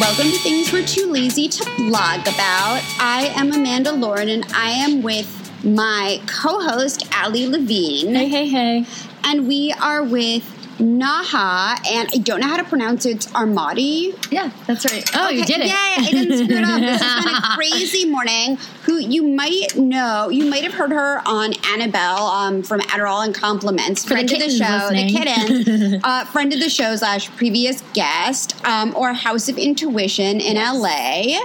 Welcome to Things We're Too Lazy to Blog About. I am Amanda Lauren and I am with my co host, Ali Levine. Hey, hey, hey. And we are with Naha, and I don't know how to pronounce it. Armady. Yeah, that's right. Oh, you did it. Yeah, I didn't screw it up. This has been a crazy morning. Who you might know, you might have heard her on Annabelle um, from Adderall and Compliments. For the friend of the show, the listening. kittens, uh, friend of the show slash previous guest, um, or House of Intuition in LA.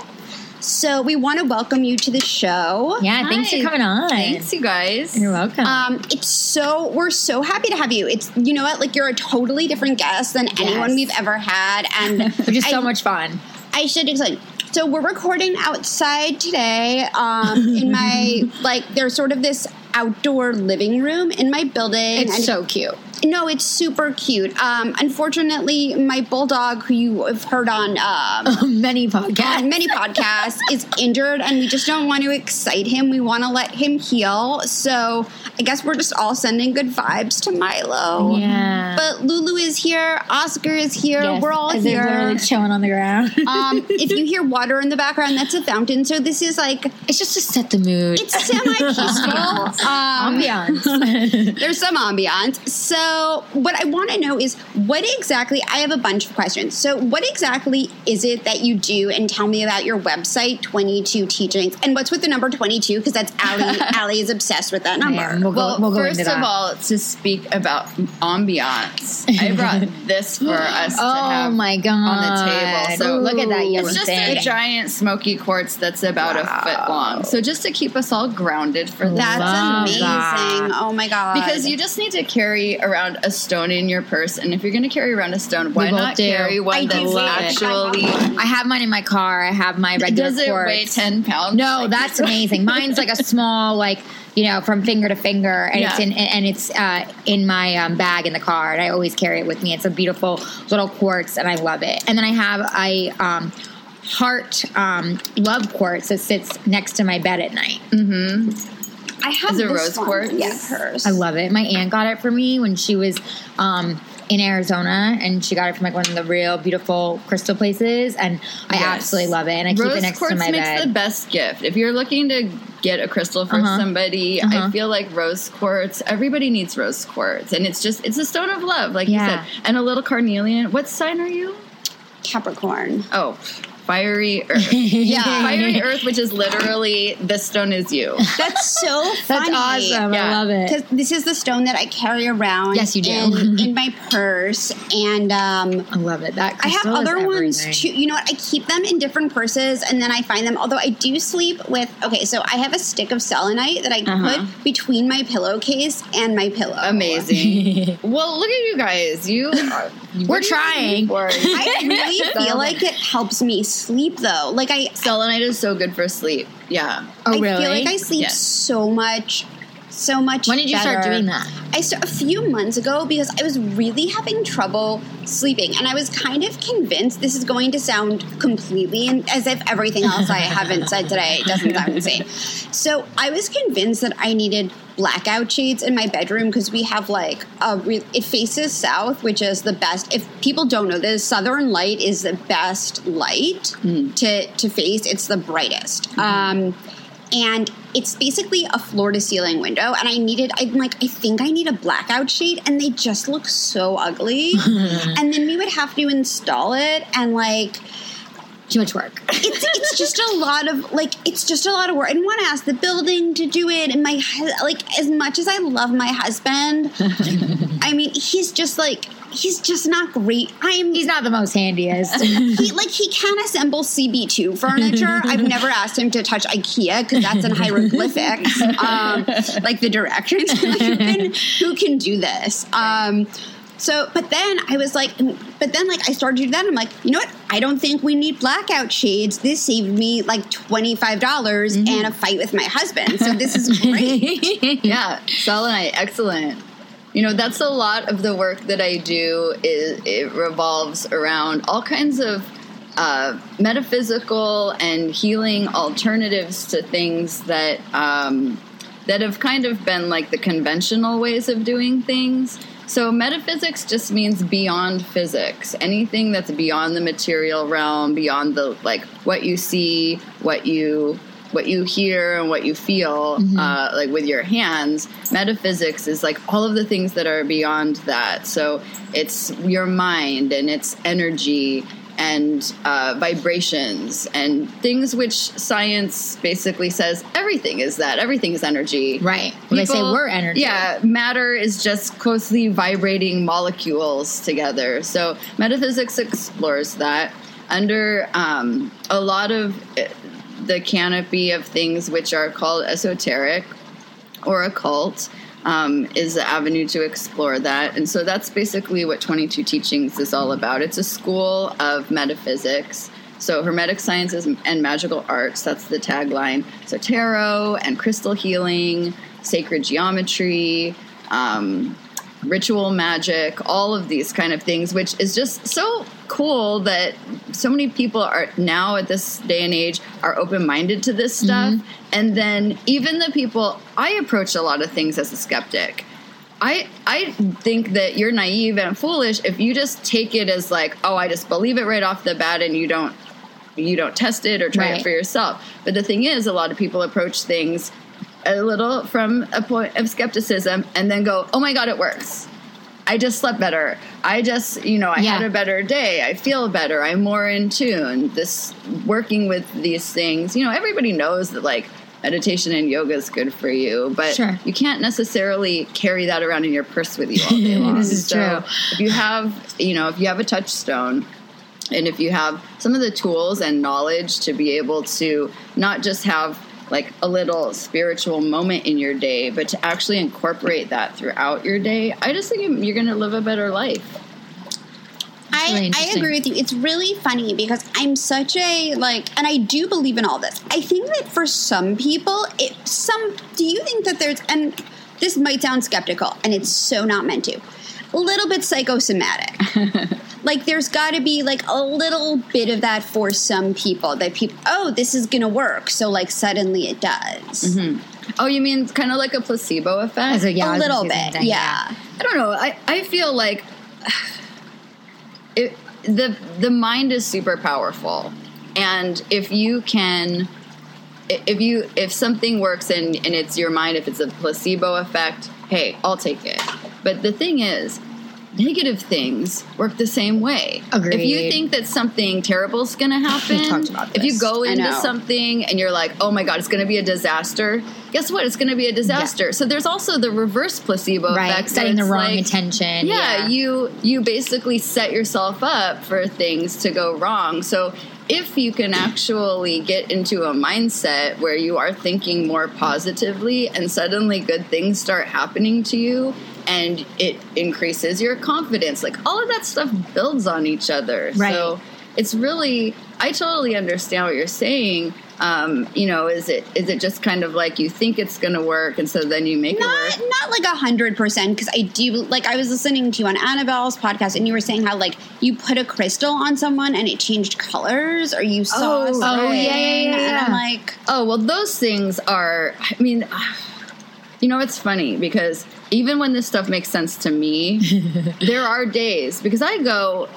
So we want to welcome you to the show. Yeah, thanks for coming on. Thanks, you guys. You're welcome. Um, it's so we're so happy to have you. It's you know what, like you're a totally different guest than anyone we've ever had, and Which is so much fun. I should explain. So we're recording outside today. Um, in my like, there's sort of this outdoor living room in my building. It's and- so cute. No, it's super cute. Um, unfortunately, my bulldog, who you have heard on um, Many podcasts. on many podcasts, is injured, and we just don't want to excite him. We want to let him heal. So I guess we're just all sending good vibes to Milo. yeah. But Lulu is here. Oscar is here. Yes, We're all here. literally chilling on the ground. Um, if you hear water in the background, that's a fountain. So this is like it's just to set the mood. it's semi peaceful. Um, ambiance. there's some ambiance. So what I want to know is what exactly. I have a bunch of questions. So what exactly is it that you do? And tell me about your website, Twenty Two Teachings, and what's with the number twenty two? Because that's Ali. Ali is obsessed with that number. Yeah, we'll go, well, we'll go first into of that. all, to speak about ambiance, I brought this for us to oh have my god! on the table. So look at that yellow It's just thing. a giant smoky quartz that's about a foot long. So just to keep us all grounded for that. That's amazing. that. Oh my god! Because you just need to carry around a stone in your purse, and if you're going to carry around a stone, why not do. carry one do that's actually? I have mine in my car. I have my regular Does it quartz. weigh ten pounds? No, Like- that's amazing. Mine's like a small, like you know, from finger to finger, and it's in and it's uh, in my um, bag in the car, and I always carry it with me. It's a beautiful little quartz, and I love it. And then I have a um, heart um, love quartz that sits next to my bed at night. I have Is it rose one. quartz? Yeah, hers. I love it. My aunt got it for me when she was um, in Arizona, and she got it from like one of the real beautiful crystal places, and I Yes. absolutely love it. And I keep it next quartz to my makes bed. the best gift. If you're looking to get a crystal for Uh-huh. somebody, Uh-huh. I feel like rose quartz. Everybody needs rose quartz, and it's just it's a stone of love, like Yeah. you said, and a little carnelian. What sign are you? Capricorn. Oh, fiery earth. Yeah. fiery earth, which is literally this stone is you. That's so funny. That's awesome. I love it. Because this is the stone that I carry around. Yes, you do. In, in my purse, and um, I love it. That I have other ones too. You know what? I keep them in different purses, and then I find them. Although I do sleep with. Okay, so I have a stick of selenite that I Uh-huh. put between my pillowcase and my pillow. Amazing. well, look at you guys. You are, We're trying. I really feel like it helps me sleep though. Like I, Selenite is so good for sleep. Yeah. Oh, I really? feel like I sleep Yes. so much, so much. when did you start doing that? I started a few months ago because I was really having trouble sleeping, and I was kind of convinced this is going to sound completely in, as if everything else I haven't said today doesn't sound insane. So I was convinced that I needed blackout shades in my bedroom because we have like a re- it faces south, which is the best. If people don't know this, southern light is the best light to to face. It's the brightest. Um, and it's basically a floor to ceiling window and i needed i'm like i think i need a blackout shade and they just look so ugly and then we would have to install it and like Too much work. it's it's just a lot of like it's just a lot of work. And didn't want to ask the building to do it, and my like as much as I love my husband, I mean he's just like he's just not great. I'm He's not the most handiest. he like he can assemble CB2 furniture. I've never asked him to touch IKEA because that's in hieroglyphics, um, like the directions. Like, who, can, who can do this? Um, so, but then I was like, but then like I started to do that. I'm like, you know what? I don't think we need blackout shades. This saved me like twenty five dollars and a fight with my husband. So this is great. yeah, selenite, excellent. You know, that's a lot of the work that I do. Is it revolves around all kinds of uh, metaphysical and healing alternatives to things that um, that have kind of been like the conventional ways of doing things. So metaphysics just means beyond physics. Anything that's beyond the material realm, beyond the like what you see, what you what you hear and what you feel uh, like with your hands metaphysics is like all of the things that are beyond that so it's your mind and it's energy and uh, vibrations and things which science basically says everything is that everything is energy Right. Well, they say we're energy. Yeah, matter is just closely vibrating molecules together. So metaphysics explores that under um, a lot of the canopy of things which are called esoteric or occult. Um, is the avenue to explore that. And so that's basically what 22 Teachings is all about. It's a school of metaphysics. So, Hermetic Sciences and Magical Arts, that's the tagline. So, tarot and crystal healing, sacred geometry, um, ritual magic, all of these kind of things, which is just so cool that so many people are now at this day and age are open minded to this mm-hmm. stuff. And then even the people, I approach a lot of things as a skeptic. I I think that you're naive and foolish if you just take it as like, oh, I just believe it right off the bat and you don't you don't test it or try Right. it for yourself. But the thing is, a lot of people approach things a little from a point of skepticism and then go, oh my God, it works. I just slept better. I just, you know, I Yeah. had a better day. I feel better. I'm more in tune. This working with these things, you know, everybody knows that like meditation and yoga is good for you, but Sure. you can't necessarily carry that around in your purse with you all day long. This is So true. If you have, you know, if you have a touchstone, and if you have some of the tools and knowledge to be able to not just have like a little spiritual moment in your day, but to actually incorporate that throughout your day, I just think you're going to live a better life. really I, I agree with you. It's really funny because I'm such a like, and I do believe in all this. I think that for some people, it some. Do you think that there's and this might sound skeptical, and it's so not meant to. A little bit psychosomatic. like there's got to be like a little bit of that for some people that people oh this is gonna work so like suddenly it does mm-hmm. Oh, you mean kind of like a placebo effect? As a- yeah, I a was little gonna say the bit same thing, yeah. I don't know. I, I feel like it, the the mind is super powerful, and if you can, if you if something works and and it's your mind, if it's a placebo effect, hey, I'll take it. But the thing is. Negative things work the same way. Agreed. If you think that something terrible is going to happen, if you go into something and you're like, "Oh my god, it's going to be a disaster," guess what? It's going to be a disaster. So there's also the reverse placebo Right. effect. Setting the wrong like- intention. yeah, you you basically set yourself up for things to go wrong. So if you can actually get into a mindset where you are thinking more positively and suddenly good things start happening to you and it increases your confidence. Like all of that stuff builds on each other. Right. so it's really i totally understand what you're saying. Um, you know is it is it just kind of like you think it's going to work and so then you make it not work? not like a hundred percent because I do like I was listening to you on Annabelle's podcast and you were saying how like you put a crystal on someone and it changed colors? Or you saw Oh, something? oh, yeah, yeah, yeah, and I'm like Oh, well, those things are, I mean, you know, it's funny because even when this stuff makes sense to me, there are days because I go,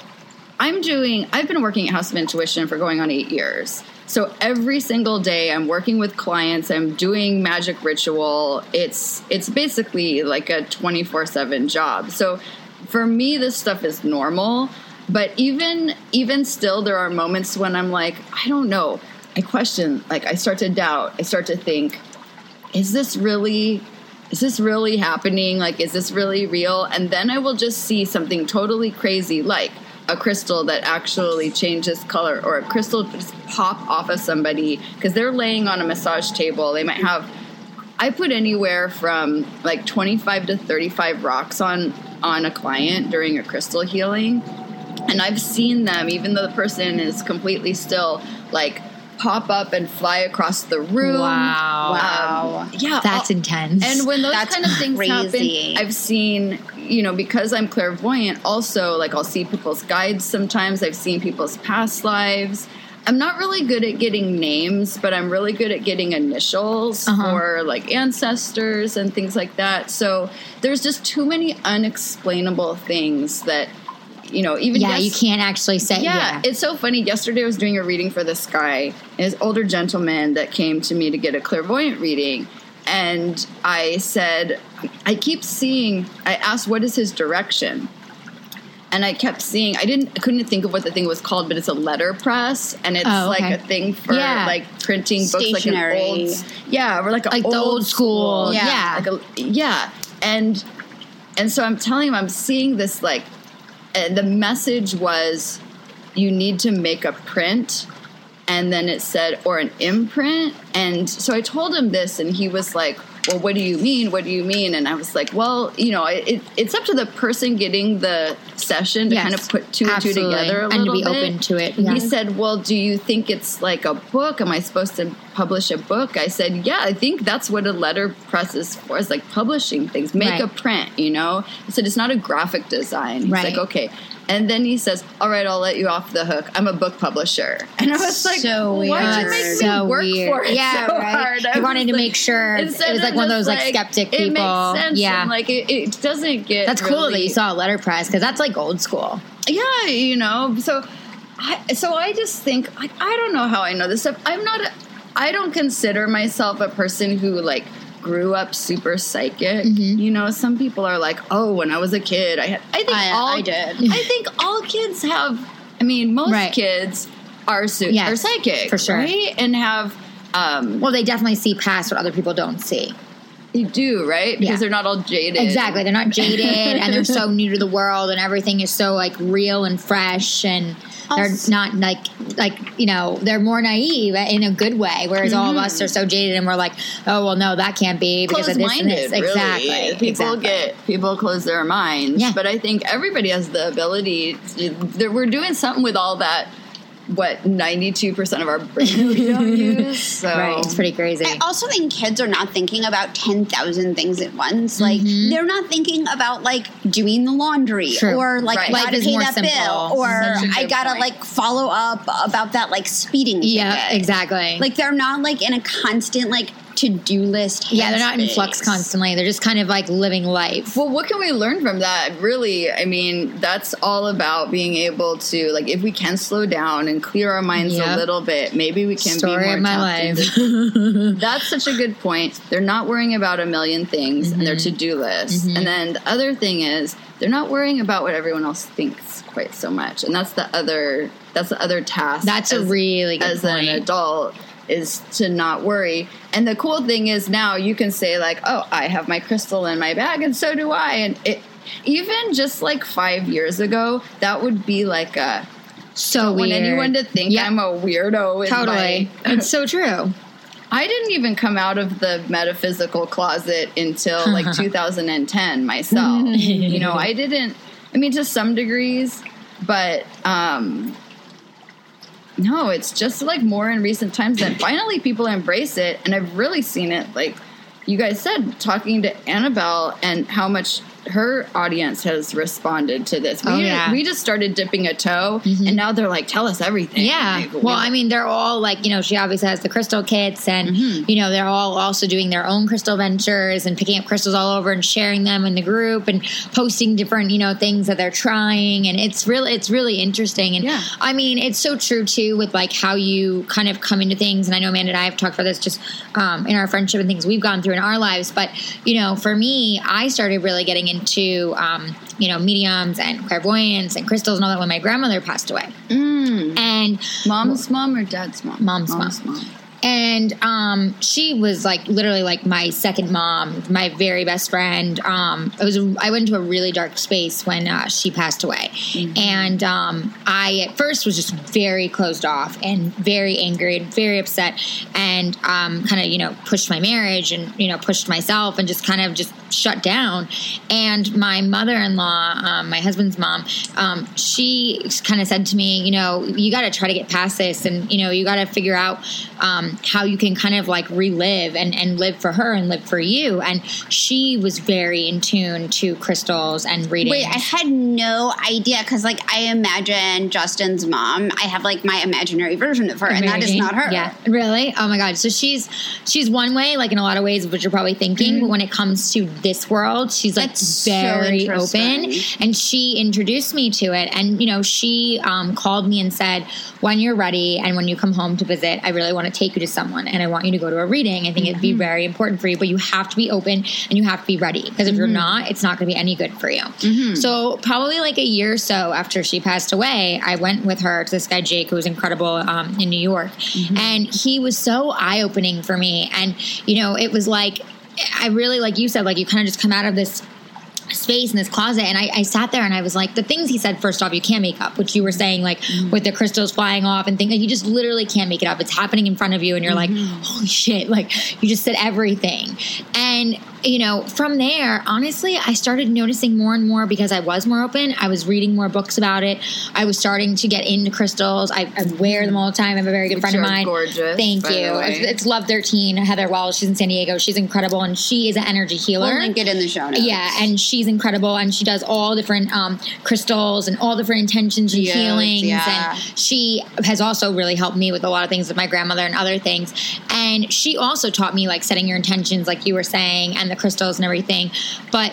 I'm doing, I've been working at House of Intuition for going on eight years. So every single day I'm working with clients, I'm doing magic ritual. It's it's basically like a 24/7 job. So for me this stuff is normal, but even even still there are moments when I'm like, I don't know. I question, like I start to doubt, I start to think, is this really is this really happening? Like is this really real? And then i will just see something totally crazy like a crystal that actually changes color or a crystal just pop off of somebody because they're laying on a massage table. They might have i put anywhere from like 25 to 35 rocks on on a client during a crystal healing. And I've seen them, even though the person is completely still, like pop up and fly across the room. Wow. Wow. yeah, That's intense. And when those That's kind of things crazy. happen, I've seen, you know, because I'm clairvoyant, also, like I'll see people's guides sometimes. I've seen people's past lives. I'm not really good at getting names, but I'm really good at getting initials Uh-huh. for like ancestors and things like that. So there's just too many unexplainable things that you know even Yeah, yes- you can't actually say. yeah, Yeah, it's so funny. Yesterday, I was doing a reading for this guy, this older gentleman that came to me to get a clairvoyant reading. And I said, I keep seeing, I asked, what is his direction? And I kept seeing, I didn't, I couldn't think of what the thing was called, but it's a letter press. And it's Oh, okay. like a thing for Yeah. like printing books, like Stationery. an old, yeah, or like a Like the old school, Yeah. yeah. like a, yeah. And, and so I'm telling him, I'm seeing this like, uh, the message was you need to make a print and then it said or an imprint and so i told him this and he was like well what do you mean what do you mean and i was like well you know it, it's up to the person getting the session to Yes, kind of put two absolutely. and two together a And to little be bit. open to it, yeah. he said well do you think it's like a book am i supposed to publish a book i said yeah i think that's what a letter press is for is like publishing things make Right. a print you know he said it's not a graphic design he's Right. like okay and then he says, "All right, I'll let you off the hook. I'm a book publisher." And I was like, So "Why'd you make me so work weird. for it yeah, so right. hard?" I He wanted was to make sure it was like one of those like, skeptic it people. makes sense. yeah, and, like it, it doesn't get. that's cool that you saw a letterpress because that's like old school. yeah, you know. So, I, so I just think like I don't know how I know this stuff. I'm not. A, I don't consider myself a person who like grew up super psychic. Mm-hmm. You know, some people are like, "Oh, when I was a kid, I had." I think I- all I did. I think all kids have. I mean, most Right. kids are su- Yes, are psychic for sure. right? And have. Um, Well, they definitely see past what other people don't see. you do right because Yeah. they're not all jaded. Exactly. They're not jaded and they're so new to the world and everything is so like real and fresh and they're not like like you know they're more naive in a good way whereas all of mm-hmm. us are so jaded and we're like oh well no that can't be because of this and closed-minded. this exactly Really. People exactly. get people close their minds, Yeah. but I think everybody has the ability. To, that we're doing something with all that. What ninety two percent of our brain we don't use. So right it's pretty crazy I also think kids are not thinking about 10,000 things at once. Like, Mm-hmm. they're not thinking about, like, doing the laundry True. or, like, Right. gotta Life is pay more that simple. bill or Such a I good gotta, point. like, follow up about that, like, speeding yeah exactly Like, they're not, like, in a constant, like, to do list. yeah they're not in flux constantly they're just kind of like living life Well, what can we learn from that? Really, I mean, that's all about being able to, like, if we can slow down and clear our minds Yep. a little bit, maybe we can be story more of my life That's such a good point. They're not worrying about a million things in their Mm-hmm. to do list. And then the other thing is they're not worrying about what everyone else thinks quite so much. And that's the other that's the other task. That's a really good as point. an adult is to not worry. And the cool thing is now you can say like, "Oh, I have my crystal in my bag and so do I." And it even just like 5 years ago, that would be like a so want anyone to think Yep. I'm a weirdo totally my it's so true I didn't even come out of the metaphysical closet until like 2010 myself. you know, I didn't, I mean, to some degrees, but um, no, it's just like more in recent times that finally people embrace it. And I've really seen it, like you guys said, talking to Annabelle and how much her audience has responded to this. We, Oh, yeah. Mm-hmm. we just started dipping a toe, and now they're like, tell us everything. Yeah. Like, Well, I mean, they're all like, you know, she obviously has the crystal kits, and, Mm-hmm. you know, they're all also doing their own crystal ventures and picking up crystals all over and sharing them in the group and posting different, you know, things that they're trying. And it's really, it's really interesting. And Yeah. I mean, it's so true too with like how you kind of come into things. And I know Amanda and I have talked about this just um, in our friendship and things we've gone through in our lives. But, you know, for me, I started really getting into, um, you know, mediums and clairvoyance and crystals and all that when my grandmother passed away. Mm. And Mom's mom or dad's mom? Mom's mom. And um, she was like literally like my second mom, my very best friend. Um, it was I went into a really dark space when uh, she passed away, and um, I at first was just very closed off and very angry and very upset, and um, kind of you know pushed my marriage and you know pushed myself and just kind of just shut down. And my mother-in-law, um, my husband's mom, um, she kind of said to me, you know, you got to try to get past this, and you know, you got to figure out um, how you can kind of like relive and, and live for her and live for you. And she was very in tune to crystals and reading. Wait, I had no idea because, like, I imagine Justin's mom. I have like my imaginary version of her, and that is not her. Yeah, really. Oh my god. So she's she's one way, like in a lot of ways, which you're probably thinking. But when it comes to this world, she's like That's so very open, and she introduced me to it. And you know, she um, called me and said, "When you're ready, and when you come home to visit, I really want to take you to someone, and I want you to go to a reading. I think it'd be mm-hmm. very important for you, but you have to be open and you have to be ready because if you're mm-hmm. not, it's not going to be any good for you." Mm-hmm. So probably like a year or so after she passed away, I went with her to this guy Jake, who was incredible um, in New York, and he was so eye opening for me. And you know, it was like I really, like you said, like you kind of just come out of this space in this closet and I, I sat there and I was like the things he said first off you can't make up which you were saying like mm-hmm. with the crystals flying off and things like, you just literally can't make it up. It's happening in front of you and you're like mm-hmm. holy shit like you just said everything. And you know from there honestly I started noticing more and more because I was more open I was reading more books about it I was starting to get into crystals I, I wear them all the time I have a very good friend of mine gorgeous, thank by the you way. it's, it's Love 13 Heather Wells she's in San Diego she's incredible and she is an energy healer We'll link it in the show notes. yeah, and she's incredible, and she does all different um, crystals and all different intentions and Yes, healings. yeah. And she has also really helped me with a lot of things with my grandmother and other things. And she also taught me like setting your intentions, like you were saying, and the crystals and everything. But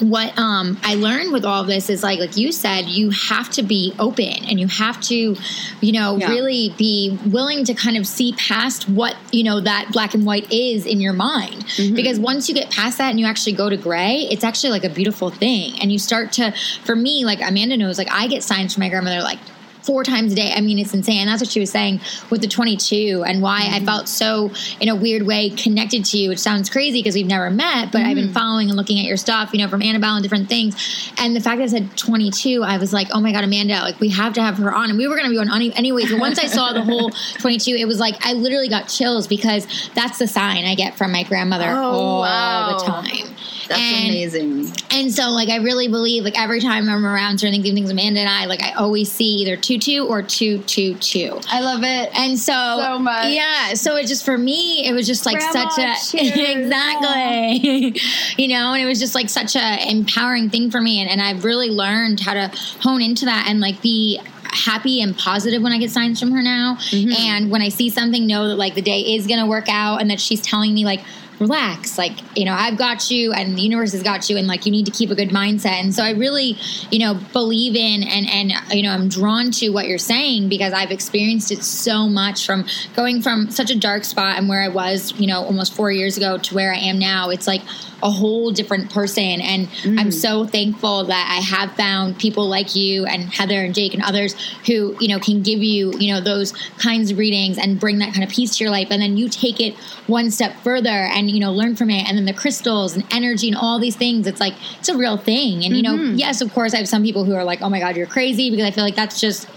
what um, I learned with all this is like like you said, you have to be open and you have to, you know, Yeah. really be willing to kind of see past what you know that black and white is in your mind. Because once you get past that and you actually go to gray, it's actually like a beautiful thing. And you start to, for me, like Amanda knows, like I get signs from my grandmother like four times a day. I mean, it's insane. That's what she was saying with the 22 and why I mm-hmm. felt so, in a weird way, connected to you, which sounds crazy because we've never met, but I've been mm-hmm. following and looking at your stuff, you know, from Annabelle and different things. And the fact that I said 22, I was like, oh my God, Amanda, like we have to have her on. And we were going to be on any- anyways. But once I saw the whole 22, it was like, I literally got chills because that's the sign I get from my grandmother Oh, all wow. the time. That's And- amazing. and so, like, I really believe, like, every time I'm around certain things, things Amanda and I, like, I always see either 2 2 or 2 2 2. I love it. And so, So much. yeah. So it just for me, it was just like Grandma, such a exactly, you know, and it was just like such a empowering thing for me, and, and I've really learned how to hone into that and like be happy and positive when I get signs from her now, Mm-hmm. and when I see something, know that like the day is gonna work out, and that she's telling me like. Relax, like you know, I've got you, and the universe has got you, and like you need to keep a good mindset. And so I really, you know, believe in and and you know, I'm drawn to what you're saying because I've experienced it so much from going from such a dark spot and where I was, you know, almost four years ago to where I am now. It's like a whole different person, and I'm mm. so thankful that I have found people like you and Heather and Jake and others who you know can give you you know those kinds of readings and bring that kind of peace to your life, and then you take it one step further and you know learn from it, and then the crystals and energy and all these things. It's like it's a real thing, and you know, mm-hmm. yes, of course, I have some people who are like, oh my god, you're crazy because I feel like that's just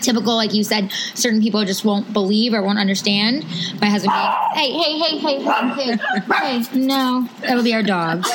typical like you said certain people just won't believe or won't understand my husband being, hey hey hey hey hey hey hey no that'll be our dogs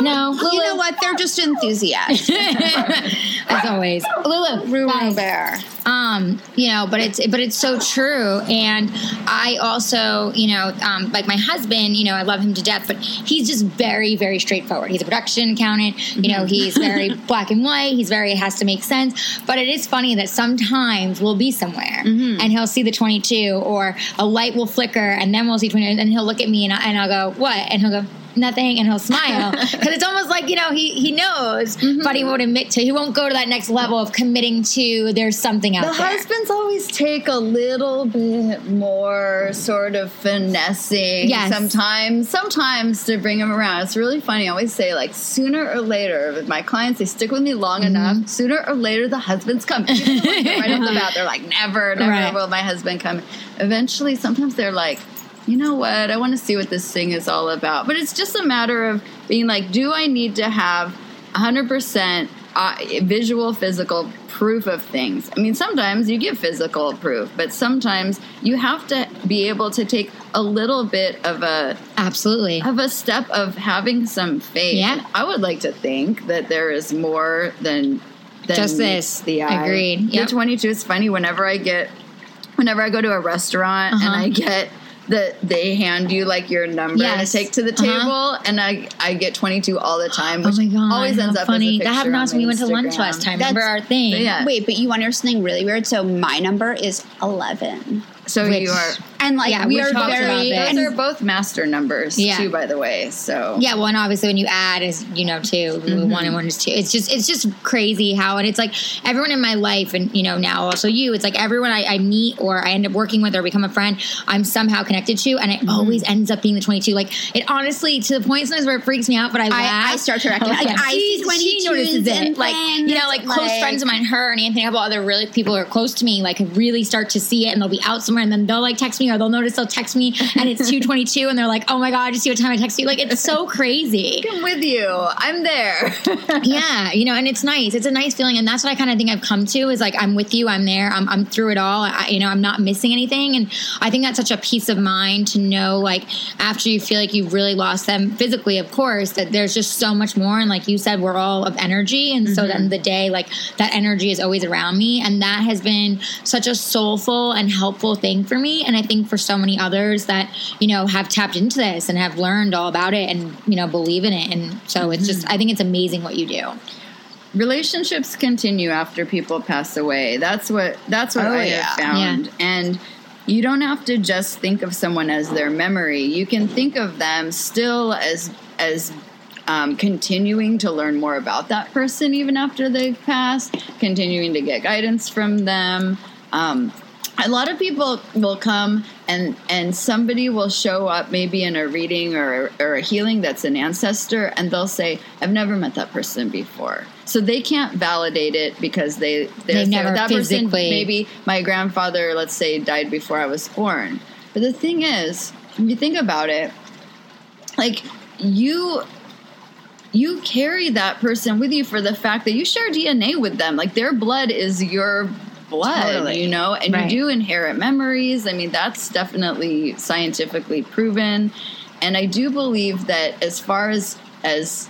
no Lulu. You know what? They're just enthusiasts. as always lulu bye. Bear. Um you know but it's but it's so true. And i also you know um like my husband you know i love him to death but he's just very very straightforward. He's a production accountant. You know he's very black and white. He's very it has to make sense. But it is funny that sometimes we'll be somewhere and he'll see the 22 or a light will flicker and then we'll see 22 and he'll look at me and, I, and i'll go what? And he'll go nothing and he'll smile because it's almost like you know he he knows but he won't admit to he won't go to that next level of committing to there's something out The there husbands always take a little bit more sort of finessing Yes. sometimes, sometimes to bring them around. It's really funny. I always say, like, sooner or later, with my clients, they stick with me long Mm-hmm. enough. Sooner or later, the husbands come. Right off the bat, they're like, never, never Right. will my husband come. Eventually, sometimes they're like, you know what? I want to see what this thing is all about. But it's just a matter of being like, do I need to have 100% uh, visual, physical proof of things? I mean, sometimes you give physical proof, but sometimes you have to be able to take a little bit of a absolutely of a step of having some faith. Yeah. I would like to think that there is more than than Just this. The eye. Agreed. Yep. 22 is funny. Whenever I get whenever I go to a restaurant and Uh-huh. I get the they hand you like your number Yes. to take to the Uh-huh. table, and I I get twenty two all the time, which oh my god! always ends up funny. That happened to us when we went to lunch last time. That's- Remember our thing? Yeah. Wait, but you want to know something really weird? So my number is eleven, So Which- you are. And like Yeah, we we are very. this. Those and- are both master numbers Yeah. too, by the way. So Yeah, well, and obviously when you add is you know 2 Mm-hmm. one and one is two. It's just it's just crazy how and it's like everyone in my life and you know now also you. It's like everyone I, I meet or I end up working with or become a friend, I'm somehow connected to, and it Mm-hmm. always ends up being the 22. Like it honestly to the point sometimes where it freaks me out, but I laugh. I start to recognize. Yeah. Like, I she, see she notices 22s it. Like you know, like things, close like- friends of mine, her and Anthony, a couple other really people who are close to me, like really start to see it, and they'll be out somewhere, and then they'll like text me, or they'll notice they'll text me, and it's 2:22, and they're like, "Oh my god, just see what time I text you." Like it's so crazy. I'm with you. I'm there. yeah, you know, and it's nice. It's a nice feeling, and that's what I kind of think I've come to is like I'm with you, I'm there, I'm, I'm through it all. I, you know, I'm not missing anything, and I think that's such a peace of mind to know, like after you feel like you've really lost them physically, of course, that there's just so much more. And like you said, we're all of energy, and so at the end of mm-hmm. the day, like that energy is always around me, and that has been such a soulful and helpful thing for me, and I think for so many others that you know have tapped into this and have learned all about it, and you know believe in it, and so it's just I think it's amazing what you do. relationships continue after people pass away. That's what that's what Oh, I yeah. have found. And you don't have to just think of someone as their memory. You can think of them still as as um, continuing to learn more about that person even after they've passed, continuing to get guidance from them. Um, a lot of people will come and and somebody will show up maybe in a reading or or a healing that's an ancestor and they'll say i've never met that person before so they can't validate it because they they're They've never that person physically- maybe my grandfather let's say died before i was born but the thing is when you think about it like you you carry that person with you for the fact that you share DNA with them. Like their blood is your blood, Totally. you know, and Right. you do inherit memories. I mean, that's definitely scientifically proven. And I do believe that as far as as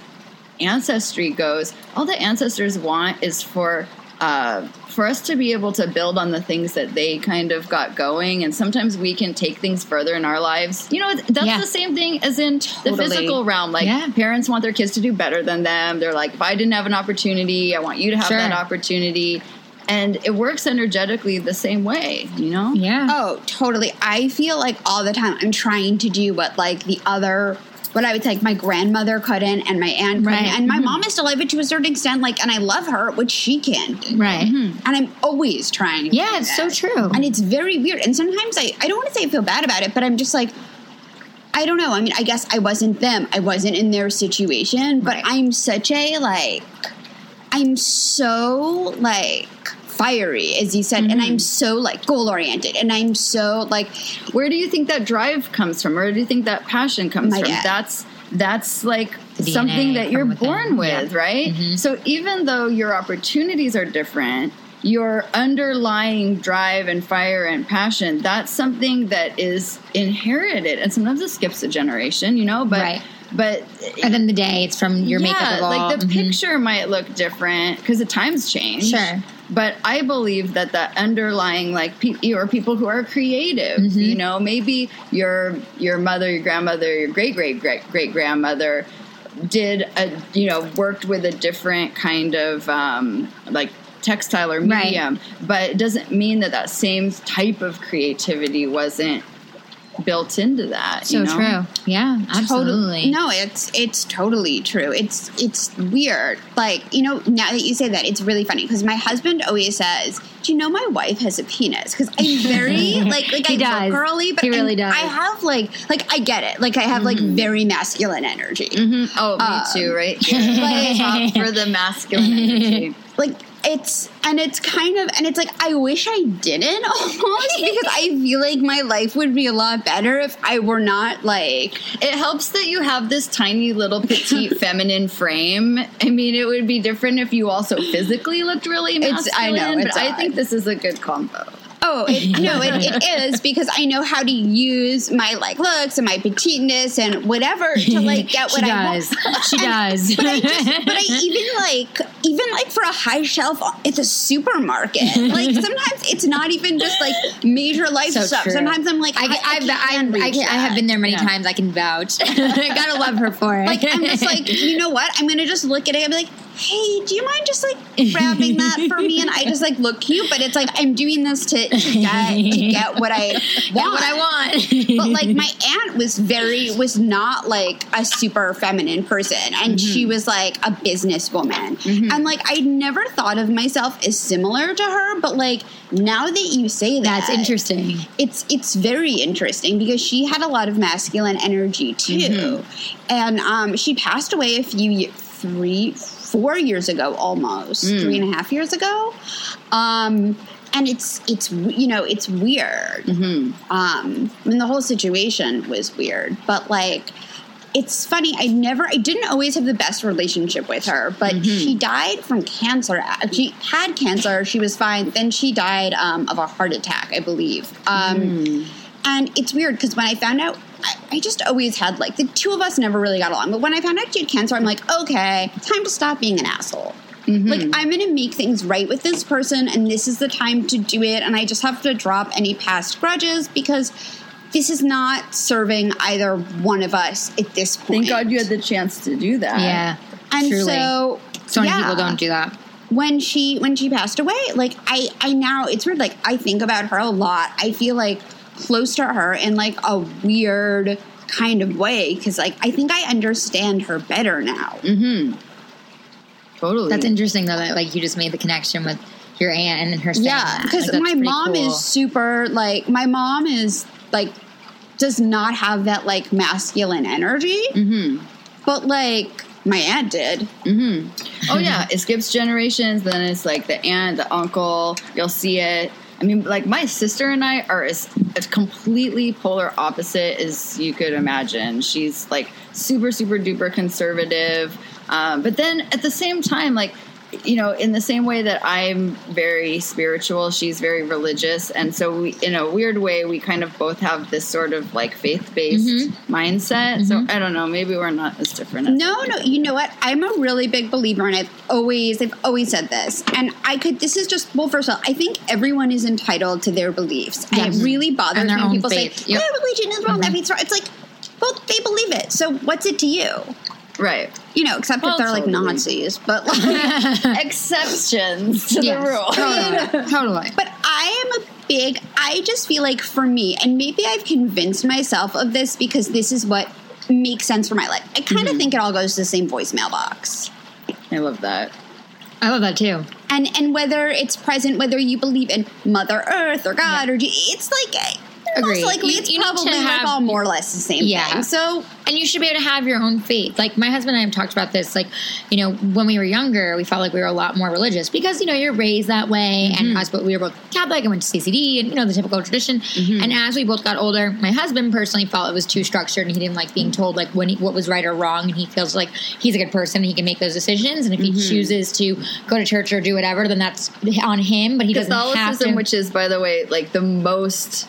ancestry goes, all the ancestors want is for uh, for us to be able to build on the things that they kind of got going, and sometimes we can take things further in our lives. You know, that's Yeah. the same thing as in the physical realm. Like Yeah. parents want their kids to do better than them. They're like, if I didn't have an opportunity, I want you to have Sure. that opportunity. And it works energetically the same way, you know? Yeah. Oh, totally. I feel like all the time I'm trying to do what like the other what I would say like my grandmother couldn't and my aunt couldn't. Right. And my mm-hmm. mom is still alive, but to a certain extent, like and I love her, which she can't do. Right. Mm-hmm. And I'm always trying Yeah, do it's so true. And it's very weird. And sometimes I, I don't want to say I feel bad about it, but I'm just like I don't know. I mean, I guess I wasn't them. I wasn't in their situation, but Right. I'm such a like I'm so like fiery as you said and i'm so like goal oriented and i'm so like Where do you think that drive comes from? Where do you think that passion comes from? dad. That's that's like The something that you're born with, Yeah. right? Mhm. So even though your opportunities are different, your underlying drive and fire and passion, that's something that is inherited. And sometimes it skips a generation, you know, but Right. but At the end the day, it's from your makeup yeah, of like the Mhm. picture might look different because the times change. Sure. But I believe that the underlying, like, pe- or people who are creative, Mm-hmm. you know, maybe your your mother, your grandmother, your great great great great grandmother did a, you know, worked with a different kind of um, like textile or Right. medium, but it doesn't mean that that same type of creativity wasn't built into that. So you know? true. Yeah, absolutely. Totally. No, it's it's totally true. It's it's weird. Like you know, now that you say that, it's really funny because my husband always says, "Do you know my wife has a penis?" Because I'm very like like He I does. look girly, but He really I'm- does. Mm-hmm. I have like like I get it. Like I have like very masculine energy. Mhm. Oh, me Um, too, right? But- for the masculine energy. Like it's and it's kind of and it's like I wish I didn't almost because I feel like my life would be a lot better if I were not like It helps that you have this tiny little petite feminine frame. I mean, it would be different if you also physically looked really masculine. It's- I know, but it's I think this is a good combo. Oh it, no, it, it is because I know how to use my like looks and my petiteness and whatever to like get what I does. want. She does. But I, just, but I even like even like for a high shelf, it's a supermarket. Like sometimes it's not even just like major life So stuff. true. Sometimes I'm like, I, I, I, I, I, can't I, I, reach I have been there many Yeah. times. I can vouch. I gotta love her for it. Like I'm just like, you know what? I'm gonna just look at it and be like, hey, do you mind just like grabbing that for me? And I just like look cute, but it's like I'm doing this to, to get to get what I want. What I want. but like my aunt was very was not like a super feminine person and she Mm-hmm. was like a businesswoman and like i never thought of myself as similar to her but like now that you say that That's interesting. it's it's very interesting because she had a lot of masculine energy too Mm-hmm. and um she passed away a few three four years ago almost Mm. three and a half years ago um and it's it's you know it's weird Mm-hmm. um I mean the whole situation was weird but like it's funny i never i didn't always have the best relationship with her but Mm-hmm. she died from cancer she had cancer she was fine then she died um, of a heart attack i believe um, Mm. and it's weird because when i found out I, I just always had like the two of us never really got along but when i found out she had cancer i'm like okay time to stop being an asshole mm-hmm. like i'm gonna make things right with this person and this is the time to do it and i just have to drop any past grudges because this is not serving either one of us at this point Thank God you had the chance to do that. Yeah. and truly. so So many yeah people don't do that. when she when she passed away like i i now it's weird like i think about her a lot i feel like close to her in like a weird kind of way because like i think i understand her better now Totally. That's interesting though that like you just made the connection with your aunt and then her saying yeah because Like, my mom cool. is super like my mom is like does not have that like masculine energy Mm-hmm. but like my aunt did Oh yeah, it skips generations. Then it's like the aunt, the uncle. You'll see it. I mean, like my sister and I are as, as completely polar opposite as you could imagine. She's like super, super duper conservative, um, but then at the same time, like you know, in the same way that I'm very spiritual, she's very religious, and so we, in a weird way, we kind of both have this sort of like faith based mm-hmm. mindset. So mm-hmm. I don't know, maybe we're not as different. As No, no, you know what? I'm a really big believer, and I've always, I've always said this. And I could. This is just well, first of all, I think everyone is entitled to their beliefs, and it really bothers me when people faith. say Yep. religion is wrong, that mm-hmm. faith's wrong. It's like, well, they believe it. So what's it to you? Right. You know, except Well, if they're like. Nazis, but like. exceptions to Yes, the rule. Totally. totally. But I am a big, I just feel like for me, and maybe I've convinced myself of this because this is what makes sense for my life. I kind of mm-hmm. think it all goes to the same voicemail box. I love that. I love that too. And and whether it's present, whether you believe in Mother Earth or God or it's like Agreed. most likely You- it's you probably like have- all more or less the same Yeah. thing. So And you should be able to have your own faith. Like my husband and I have talked about this. Like, you know, when we were younger, we felt like we were a lot more religious because, you know, you're raised that way. And mm-hmm. us, but we were both Catholic and went to CCD and, you know, the typical tradition. Mm-hmm. And as we both got older, my husband personally felt it was too structured and he didn't like being told like when he, what was right or wrong. And he feels like he's a good person and he can make those decisions. And if he mm-hmm. chooses to go to church or do whatever, then that's on him. But he doesn't have to. which is, by the way, like the most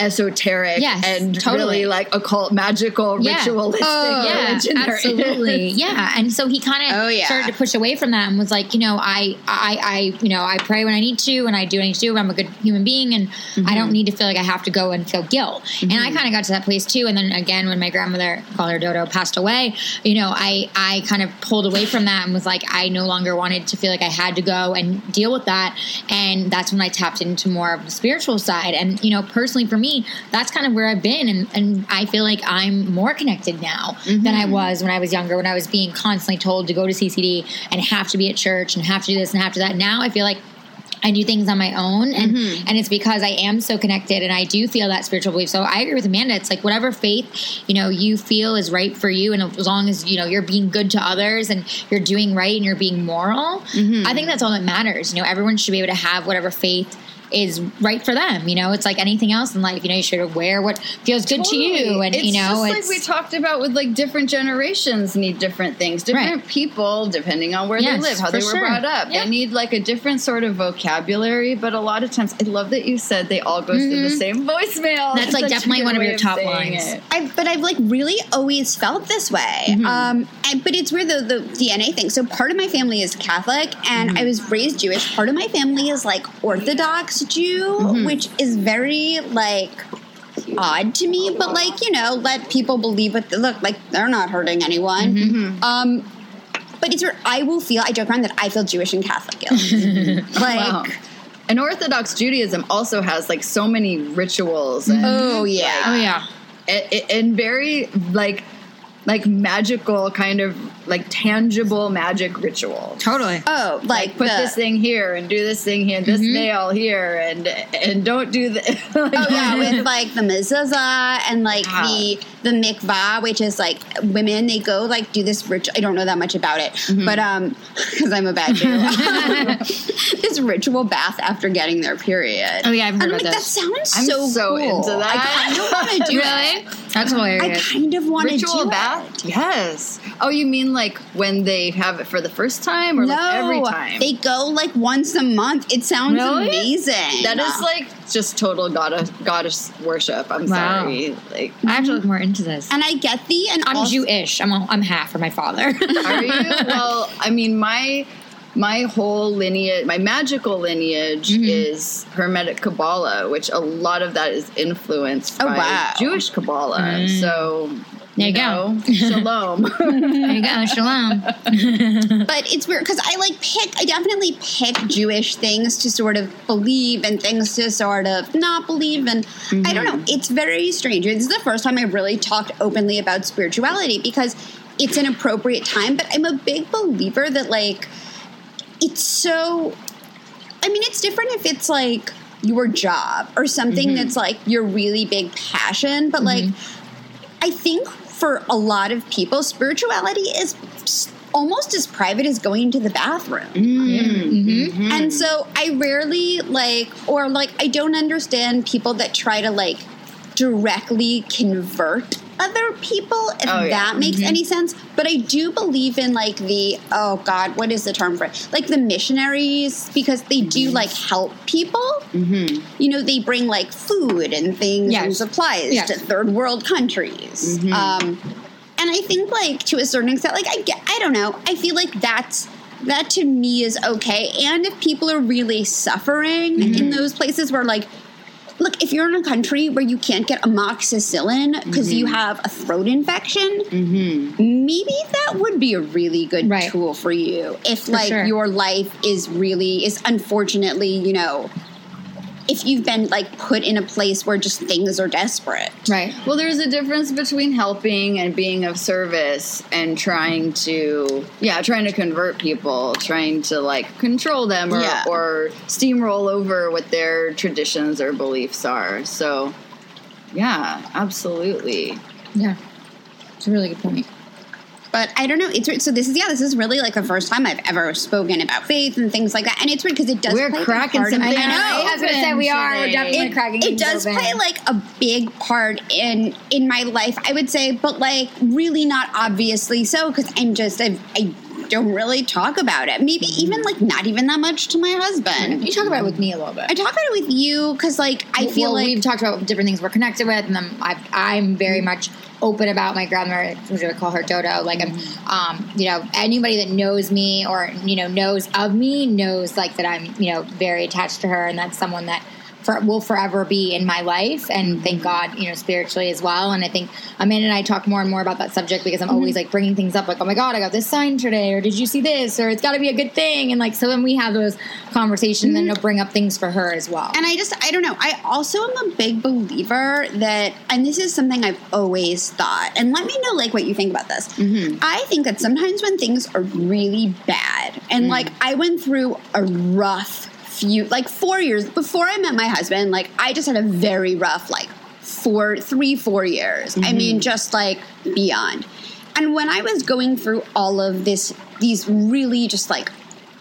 esoteric Yes, and totally. really like occult, magical, Yeah. ritualistic Oh, yeah, absolutely. Yeah, and so he kind of Oh, yeah. started to push away from that and was like, you know, I, I, I, you know, I pray when I need to, and I do what I need to do. I'm a good human being, and I don't mm-hmm. need to feel like I have to go and feel guilt. And I mm-hmm. kind of got to that place too. And then again, when my grandmother, call her Dodo, passed away, you know, I, I kind of pulled away from that and was like, I no longer wanted to feel like I had to go and deal with that. And that's when I tapped into more of the spiritual side. And you know, personally for me, that's kind of where I've been, and, and I feel like I'm more connected now mm-hmm. than I was when I was younger, when I was being constantly told to go to CCD and have to be at church and have to do this and have to that. Now I feel like I do things on my own, and mm-hmm. and it's because I am so connected, and I do feel that spiritual belief. So I agree with Amanda. It's like whatever faith you know you feel is right for you, and as long as you know you're being good to others and you're doing right and you're being moral, mm-hmm. I think that's all that matters. You know, everyone should be able to have whatever faith is right for them. You know, it's like anything else in life. You know, you should wear what feels good to you, and it's you know, just it's like we talked about with like different generations need different things. Different Right. people, depending on where Yes, they live, how they were sure. brought up, Yeah. they need like a different sort of vocabulary. But a lot of times, I love that you said they all go through the same voicemail. Mm-hmm. That's, like, definitely one of your top saying lines. it. I, but I've like really always felt this way. Mm-hmm. Um, and, but it's weird the, the DNA thing. So part of my family is Catholic, and Mm-hmm. I was raised Jewish. Part of my family is like Orthodox Jew, Mm-hmm. which is very like odd to me. But like you know, let people believe what they look like. They're not hurting anyone. Mm-hmm. Um, but it's weird. I will feel. I joke around that I feel Jewish and Catholic guilt. like. Wow. And Orthodox Judaism also has like so many rituals and, Oh yeah. oh yeah, and, and very like like magical kind of like tangible magic rituals. totally. Oh, like, Put the- this thing here and do this thing here, this nail here, and and don't do the. Oh yeah, with like the mezuzah and like Wow. the the mikvah, which is like women they go like do this ritual. I don't know that much about it, Mm-hmm. but um, because I'm a bad Jew, this ritual bath after getting their period. Oh, yeah, I've heard And about like, this. That sounds I'm so so cool. into that. I kind of want to do really? it. That's I kind of want to do bath? it. Yes. Oh, you mean like when they have it for the first time or No, like every time? they go like once a month. It sounds Really? amazing. that is like just total goddess goddess worship. I'm Wow. sorry. Like I have to look more into this. and I get the and I'm also, Jewish. I'm I'm half for my father. Are you? well, I mean, my my whole lineage, my magical lineage Mm-hmm. is Hermetic Kabbalah, which a lot of that is influenced Oh, by wow. Jewish Kabbalah. Mm. So There you go. know, shalom. there you go, shalom. But it's weird because I like pick, I definitely pick Jewish things to sort of believe and things to sort of not believe. And I don't mm-hmm. know, it's very strange. This is the first time I really talked openly about spirituality because it's an appropriate time. But I'm a big believer that, like, it's so, I mean, it's different if it's like your job or something mm-hmm. that's like your really big passion. But, like, mm-hmm. I think for a lot of people, spirituality is almost as private as going to the bathroom. Mm-hmm. And so I rarely like, or like, I don't understand people that try to like directly convert other people, if Oh, yeah. that makes any sense. But I do believe in like the, oh God, what is the term for it? Like the missionaries, because they do like help people. Mm-hmm. You know, they bring like food and things and supplies Yes. to third world countries. Um, and I think like to a certain extent, like I get, I don't know, I feel like that's that to me is okay. And if people are really suffering in those places where like, look, if you're in a country where you can't get amoxicillin because you mm-hmm. have a throat infection, mm-hmm. maybe that would be a really good Right. tool for you. If like sure. your life is really is unfortunately, you know, if you've been like put in a place where just things are desperate. Right. Well, there's a difference between helping and being of service and trying to, yeah, trying to convert people, trying to like control them or, Yeah. or steamroll over what their traditions or beliefs are. So, yeah, absolutely. Yeah. It's a really good point. But I don't know. It's weird. So this is yeah. This is really like the first time I've ever spoken about faith and things like that. And it's weird because it does. We're play cracking part in something I know. I was gonna say we are. We're definitely it, cracking. it does open. play like a big part in in my life i would say but like really not obviously so because i'm just I've, i don't really talk about it maybe mm-hmm. even like not even that much to my husband You talk about it with me a little bit. i talk about it with you because like i feel well, like we've talked about different things we're connected with, and then I've, I'm very mm-hmm. much open about my grandmother, which I call her Dodo. Like, I'm, um, you know, anybody that knows me or you know knows of me knows like that I'm, you know, very attached to her, and that's someone that. For, will forever be in my life, and thank God, you know, spiritually as well. And I think Amanda and I talk more and more about that subject because I'm always mm-hmm. like bringing things up, like, oh my God, I got this sign today, or did you see this, or it's got to be a good thing, and like so then we have those conversations, and it'll mm-hmm. bring up things for her as well. And I just, I don't know. I also am a big believer that, and this is something I've always thought, and let me know like what you think about this. Mm-hmm. I think that sometimes when things are really bad, and mm. like I went through a rough few, like four years before I met my husband, like I just had a very rough, like four, three, four years. I mean, just like beyond. And when I was going through all of this, these really just like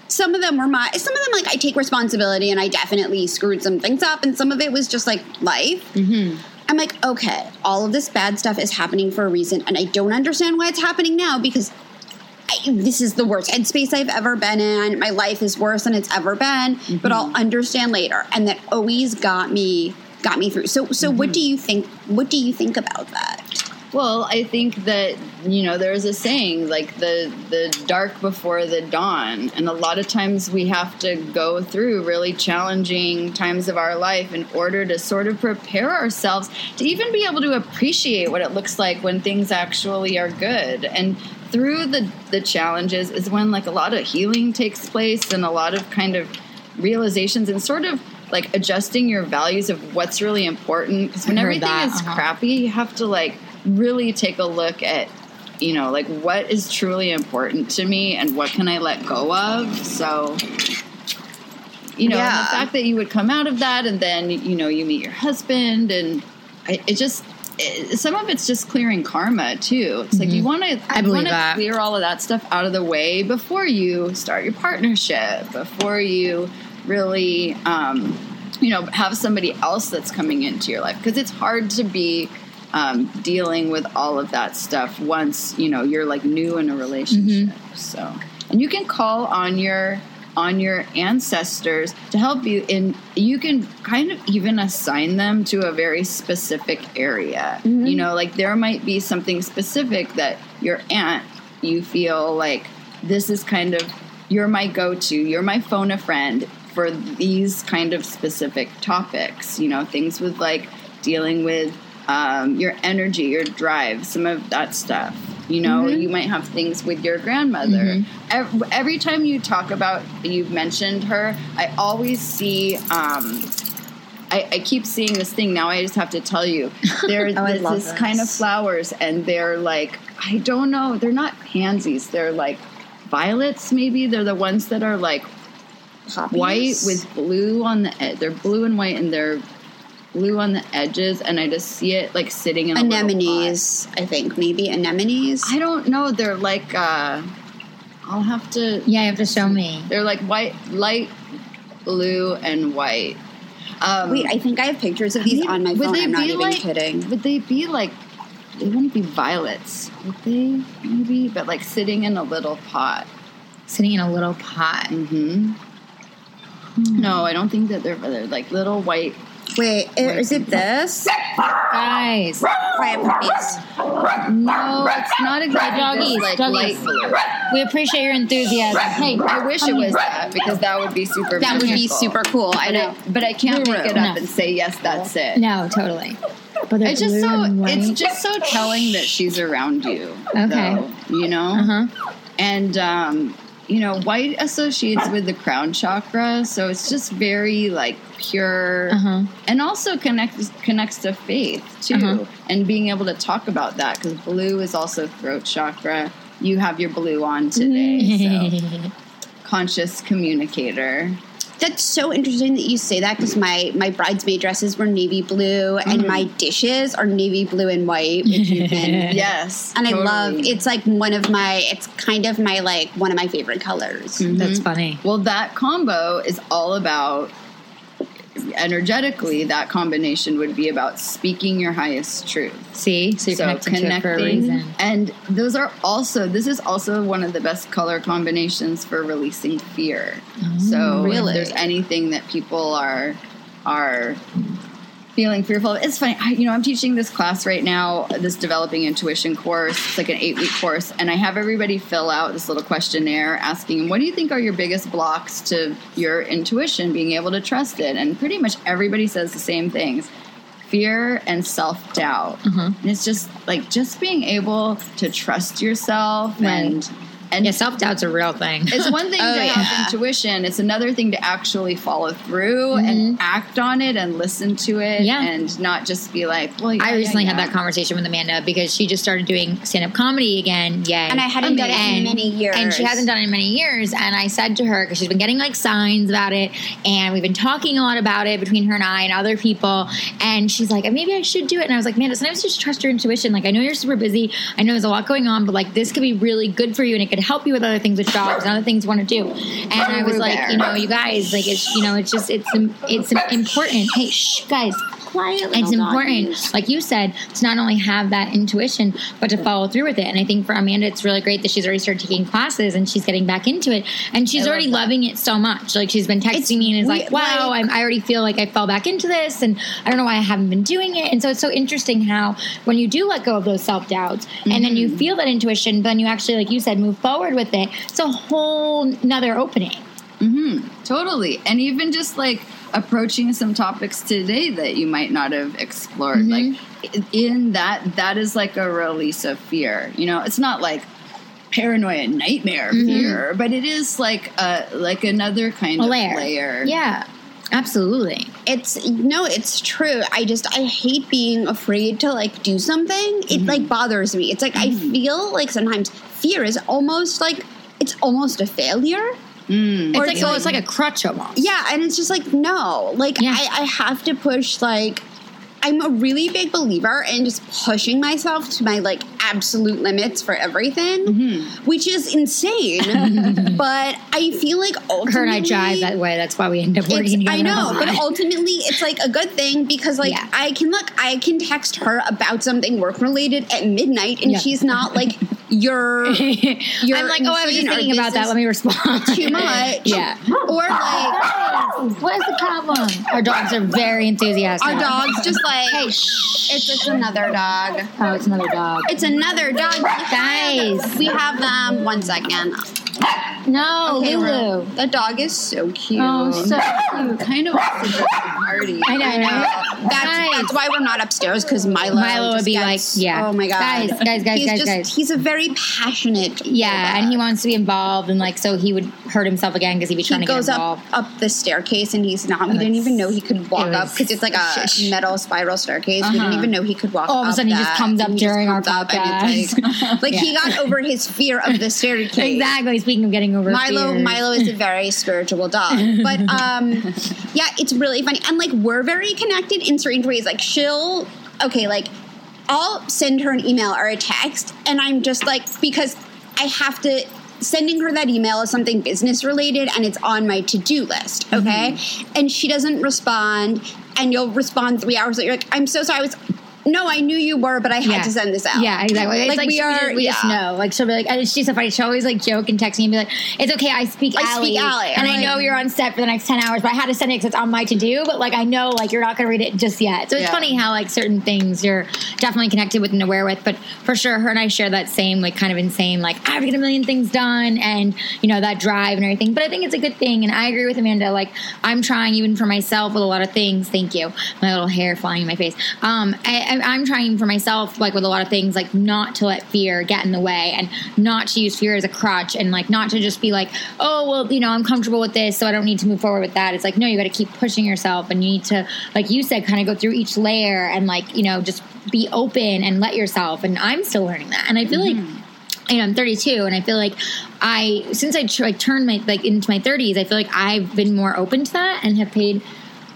some of them were my some of them like I take responsibility and I definitely screwed some things up and some of it was just like life. Mm-hmm. I'm like, okay, all of this bad stuff is happening for a reason and I don't understand why it's happening now because I, this is the worst headspace I've ever been in. My life is worse than it's ever been, but I'll mm-hmm. understand later. And that always got me got me through. So so what mm-hmm. do you think what do you think about that? Well, I think that you know there's a saying like the the dark before the dawn, and a lot of times we have to go through really challenging times of our life in order to sort of prepare ourselves to even be able to appreciate what it looks like when things actually are good. And through the the challenges is when like a lot of healing takes place and a lot of kind of realizations and sort of like adjusting your values of what's really important because when everything that, is uh-huh. crappy you have to like really take a look at you know like what is truly important to me and what can i let go of so you know Yeah. the fact that you would come out of that and then you know you meet your husband and I, it just it, some of it's just clearing karma too it's like you want to Mm-hmm. I you believe want to that. clear all of that stuff out of the way before you start your partnership before you really um, you know have somebody else that's coming into your life because it's hard to be um, dealing with all of that stuff once you know you're like new in a relationship. So and you can call on your on your ancestors to help you in you can kind of even assign them to a very specific area. You know like there might be something specific that your aunt you feel like this is kind of you're my go-to you're my phone a friend for these kind of specific topics you know things with like dealing with um, your energy your drive some of that stuff you know you might have things with your grandmother Ev- every time you talk about you've mentioned her i always see um, I, I keep seeing this thing now. I just have to tell you, there's Oh, I this, this kind of flowers, and they're like I don't know. They're not pansies. They're like violets. Maybe they're the ones that are like Poppies? white with blue on the they're blue and white and they're blue on the edges and i just see it like sitting in a little pot. anemones, I think maybe anemones. i don't know they're like uh i'll have to Yeah, you have to show me. they're like white light blue and white um Wait, I think I have pictures of these Maybe- on my would phone. they I'm not be even like- kidding. would they be like they wouldn't be violets would they maybe but like sitting in a little pot Sitting in a little pot. mm-hmm no i don't think that they're, they're like little white Wait, is it this? Guys, Quiet puppies. no it's not exactly Doggies, this, like doggies. we appreciate your enthusiasm. Hey, I wish it was that because that would be super. That would be super cool. I But know. I, but I can't make it up No. and say yes, that's it. no, totally. But It's just so. It's just so telling that she's around you. Okay. though, you know, uh-huh. and um, you know, white associates with the crown chakra, so it's just very like pure, Uh-huh. and also connects connects to faith too, Uh-huh. and being able to talk about that because blue is also throat chakra. You have your blue on today, so conscious communicator. That's so interesting that you say that because my, my bridesmaid dresses were navy blue and Mm-hmm. my dishes are navy blue and white, which you can. Yes, And I love it's like one of my it's kind of my like one of my favorite colors. That's funny. Well, that combo is all about energetically. That combination would be about speaking your highest truth. See, so you're connecting to it for a reason. and those are also. This is also one of the best color combinations for releasing fear. so, mm, really? if there's anything that people are are feeling fearful. It's funny, I, you know, I'm teaching this class right now, this developing intuition course. It's like an eight week course, and I have everybody fill out this little questionnaire asking, what do you think are your biggest blocks to your intuition, being able to trust it? And pretty much everybody says the same things fear and self doubt. Mm-hmm. And it's just like just being able to trust yourself and. And Yeah, self doubt's a real thing. it's one thing Oh, to yeah. have intuition. It's another thing to actually follow through and act on it and listen to it Mm-hmm. Yeah. and not just be like, well, yeah, I yeah, recently had that conversation with Amanda because she just started doing stand up comedy again. Yay. And I hadn't done it in many years. And she hasn't done it in many years. And I said to her, because she's been getting like signs about it, and we've been talking a lot about it between her and I and other people. And she's like, maybe I should do it. And I was like, man, sometimes just trust your intuition. Like, I know you're super busy. I know there's a lot going on, but like, this could be really good for you and it could could help you with other things with jobs and other things you want to do. And I was like, you know, you guys, like, it's you know, it's just it's it's important. Hey, shh, guys, Quiet it's important, like you said, to not only have that intuition, but to follow through with it. And I think for Amanda, it's really great that she's already started taking classes and she's getting back into it. And she's I already that. loving it so much. Like she's been texting It's me and is like, wow, like- I'm, I already feel like I fell back into this. And I don't know why I haven't been doing it. And so it's so interesting how when you do let go of those self doubts and then you feel that intuition, but then you actually, like you said, move forward with it, it's a whole nother opening. Mm-hmm. Totally. And even just like approaching some topics today that you might not have explored. Mhm. Like in that, that is like a release of fear. You know, it's not like paranoia nightmare mm-hmm. fear, but it is like a like another kind A of layer. layer. Yeah, absolutely. it's no it's true i just i hate being afraid to like do something it mm-hmm. like bothers me it's like i mm-hmm. feel like sometimes fear is almost like it's almost a failure Mm. It's like, it's oh, like- it's like a crutch almost. yeah and it's just like no like Yeah. I, I have to push like i'm a really big believer in just pushing myself to my like absolute limits for everything mm-hmm. which is insane but i feel like ultimately Her and I jive that way. That's why we end up working together. I know, but ultimately, it's like a good thing because, like, Yeah. I can look, I can text her about something work related at midnight, and Yeah. she's not like, "You're You're I'm like, oh, I was just thinking about that. Let me respond. too much." yeah. or like What is the problem? Our dogs are very enthusiastic. our dog's just like, Hey, shh. it's just another dog. Oh, it's another dog. It's another dog, Guys. We have them. One second. No, Okay, we're- Lulu. The dog is so cute. Oh, so cute. Kind of wants to party. I know, I know. That's, Guys. that's why we're not upstairs because Milo. Milo would be gets- like, yeah. Oh my god, Guys, guys, guys, he's guys, just, guys. He's a very passionate. Yeah, and he wants to be involved, and like, so he would hurt himself again because he'd be trying He to get goes up involved. up the staircase and he's not. We didn't even know he could walk up because it's like a metal spiral staircase. We didn't Uh-huh. even know he could walk. All of a sudden he just comes up during our comes up and podcast. Like, like he got over his fear of the staircase. Exactly. Speaking of getting over Milo fears. Milo is a very spiritual dog. But um yeah, it's really funny. And like we're very connected in strange ways. Like she'll okay, like I'll send her an email or a text and I'm just like because I have to sending her that email is something business related and it's on my to-do list, okay? And she doesn't respond and you'll respond 3 hours later You're like I'm so sorry I was no, I knew you were, but I had Yeah. to send this out. Yeah, exactly. It's Like, like, we are- we just know. Like she'll be like, and she's so funny. She'll always like joke and text me and be like, "It's okay, I speak I Allie, speak Allie." and I'm I know you're on set for the next ten hours, but I had to send it because it's on my to do. But like, I know like you're not going to read it just yet. So it's Yeah. funny how like certain things you're definitely connected with and aware with. But for sure, her and I share that same like kind of insane like I have to get a million things done and you know that drive and everything. But I think it's a good thing, and I agree with Amanda. Like I'm trying even for myself with a lot of things. Thank you, my little hair flying in my face. Um, I, I, I'm trying for myself like with a lot of things like not to let fear get in the way and not to use fear as a crutch and like not to just be like oh well you know I'm comfortable with this so I don't need to move forward with that. It's like no you got to keep pushing yourself and you need to like you said kind of go through each layer and like you know just be open and let yourself. And I'm still learning that, and I feel like you know, I'm 32, and I feel like I since I tr- like turned my like into my 30s, I feel like I've been more open to that and have paid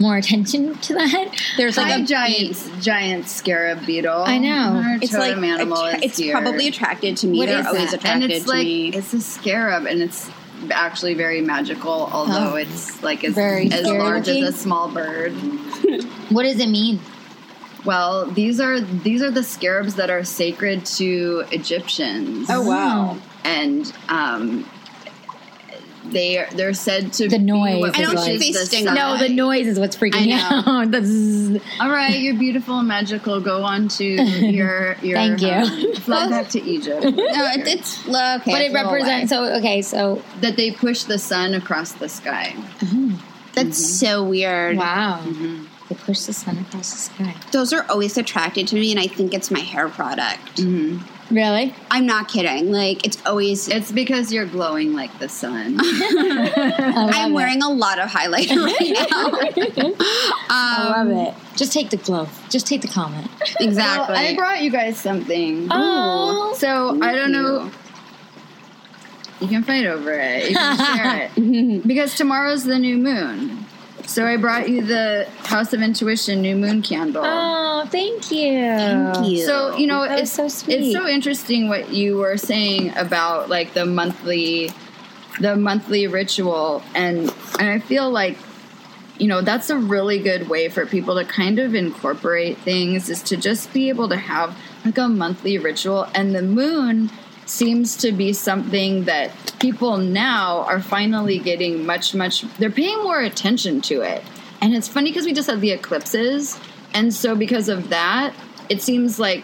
more attention to that. There's like Hi, a giant, giant scarab beetle. I know. Our It's like totem animal attra- is it's here. probably attracted to me. What They're is always that? and it's to like me. it's a scarab, and it's actually very magical. Although Oh. it's like as, Very as large looking. as a small bird. What does it mean? Well, these are these are the scarabs that are sacred to Egyptians. oh wow! and um, they are, they're said to be The be noise I don't like- think they pushes the sting sun. No, the noise is what's freaking I me know. out. The. All right, you're beautiful and magical. Go on to your your. Thank you. um, fly back to Egypt. No, it, it's okay. but it it's a little represents. way. So okay, so that they push the sun across the sky. That's so weird. wow, they push the sun across the sky. Those are always attracted to me, and I think it's my hair product. Mm-hmm. Really? I'm not kidding. Like it's always. It's because you're glowing like the sun. I'm it. wearing a lot of highlighter right now. I love Um, it. Just take the glove. Just take the comment. Exactly. Well, I brought you guys something. Oh. So I don't know. You can fight over it. You can share it because tomorrow's the new moon. So I brought you the House of Intuition New Moon candle. Oh, thank you. Thank you. So you know That it's so sweet. It's so interesting what you were saying about like the monthly, the monthly ritual, and and I feel like you know that's a really good way for people to kind of incorporate things is to just be able to have like a monthly ritual, and the moon seems to be something that people now are finally getting much much they're paying more attention to it. And it's funny because we just had the eclipses and so because of that it seems like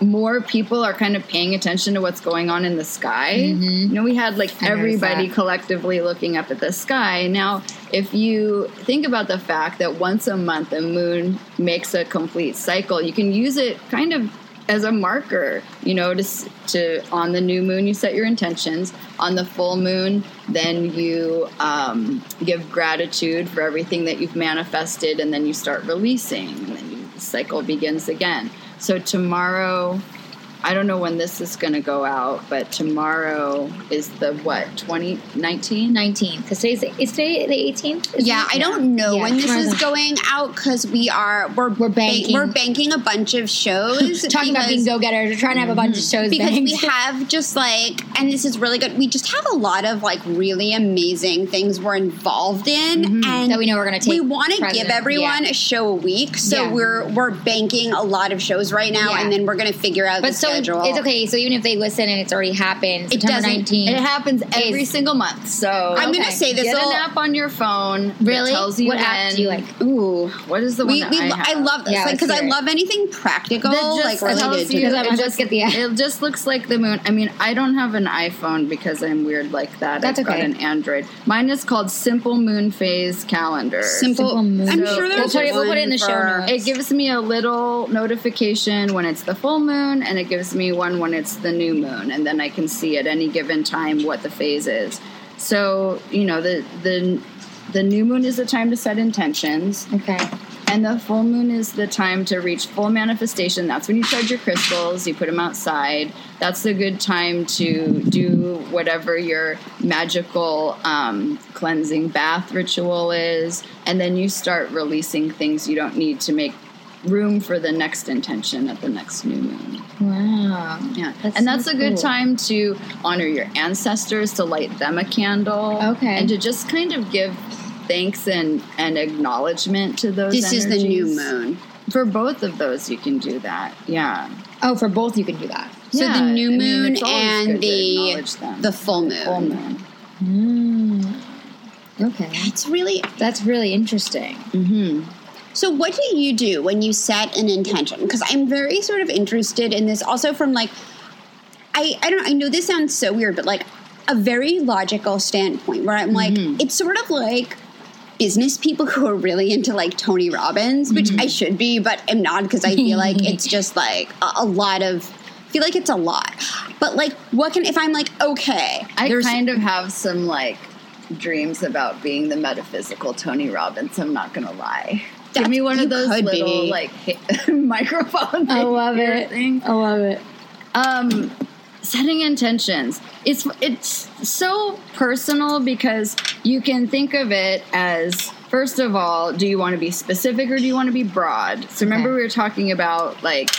more people are kind of paying attention to what's going on in the sky. You know we had like everybody collectively looking up at the sky. Now if you think about the fact that once a month the moon makes a complete cycle you can use it kind of as a marker, you know, to, to on the new moon you set your intentions. On the full moon, then you um, give gratitude for everything that you've manifested, and then you start releasing, and then you, the cycle begins again. So tomorrow, I don't know when this is going to go out, but tomorrow is the what 2019. 19th. Because today's is today the 18th. Is Yeah, it? I don't know Yeah, when this tomorrow's is going out because we are we're We're banking. we're banking a bunch of shows. Talking about being go getters. We're trying to have a bunch of shows because banked. we have just like and this is really good we just have a lot of like really amazing things we're involved in and Mm-hmm. That we know we're gonna take we want to give everyone yeah. a show a week so Yeah. we're we're banking a lot of shows right now Yeah. and then we're gonna figure out but the so schedule it's okay. So even if they listen and it's already happened, It September doesn't- 19th. It happens every Is- single month. So I'm gonna say this get an app on your phone. that really? tells you what when. app do you like? ooh What is the one we, that we, I, I, love this Yeah, like because I love anything practical just like related to you. I'm it just, get the app. it just looks like the moon. I mean, I don't have an iPhone because I'm weird like that. That's I've got an Android. Mine is called Simple Moon Phase Calendar. simple, Simple moon. I'm So- sure there's we'll put it in the show notes. It gives me a little notification when it's the full moon, and it gives me one when it's the new moon, and then I can see at any given time what the phase is. So you know the the the new moon is the time to set intentions. Okay. And the full moon is the time to reach full manifestation. That's when you charge your crystals, you put them outside. That's a good time to do whatever your magical um, cleansing bath ritual is. And then you start releasing things you don't need to make room for the next intention at the next new moon. Wow. Yeah. That's and that's so a good cool. time to honor your ancestors, to light them a candle. Okay. And to just kind of give thanks and, and acknowledgement to those this is the new moon For both of those, you can do that. Yeah. Oh, for both you can do that. so Yeah, the new I mean, moon and the the full moon. full moon. Mm. Okay. That's really That's really interesting. Mm-hmm. So, what do you do when you set an intention? Because I'm very sort of interested in this also from like, I, I don't I know this sounds so weird, but like a very logical standpoint where I'm like, mm-hmm. it's sort of like business people who are really into like Tony Robbins, which mm-hmm. I should be, but am not because I feel like it's just like a, a lot of, I feel like it's a lot. But like, what can, if I'm like, okay, I kind of have some like dreams about being the metaphysical Tony Robbins. I'm not gonna lie. Give me one of those little be. like hit, microphone. I love it. Things. I love it. um setting intentions it's it's so personal because you can think of it as first of all do you want to be specific or do you want to be broad so remember Okay. we were talking about like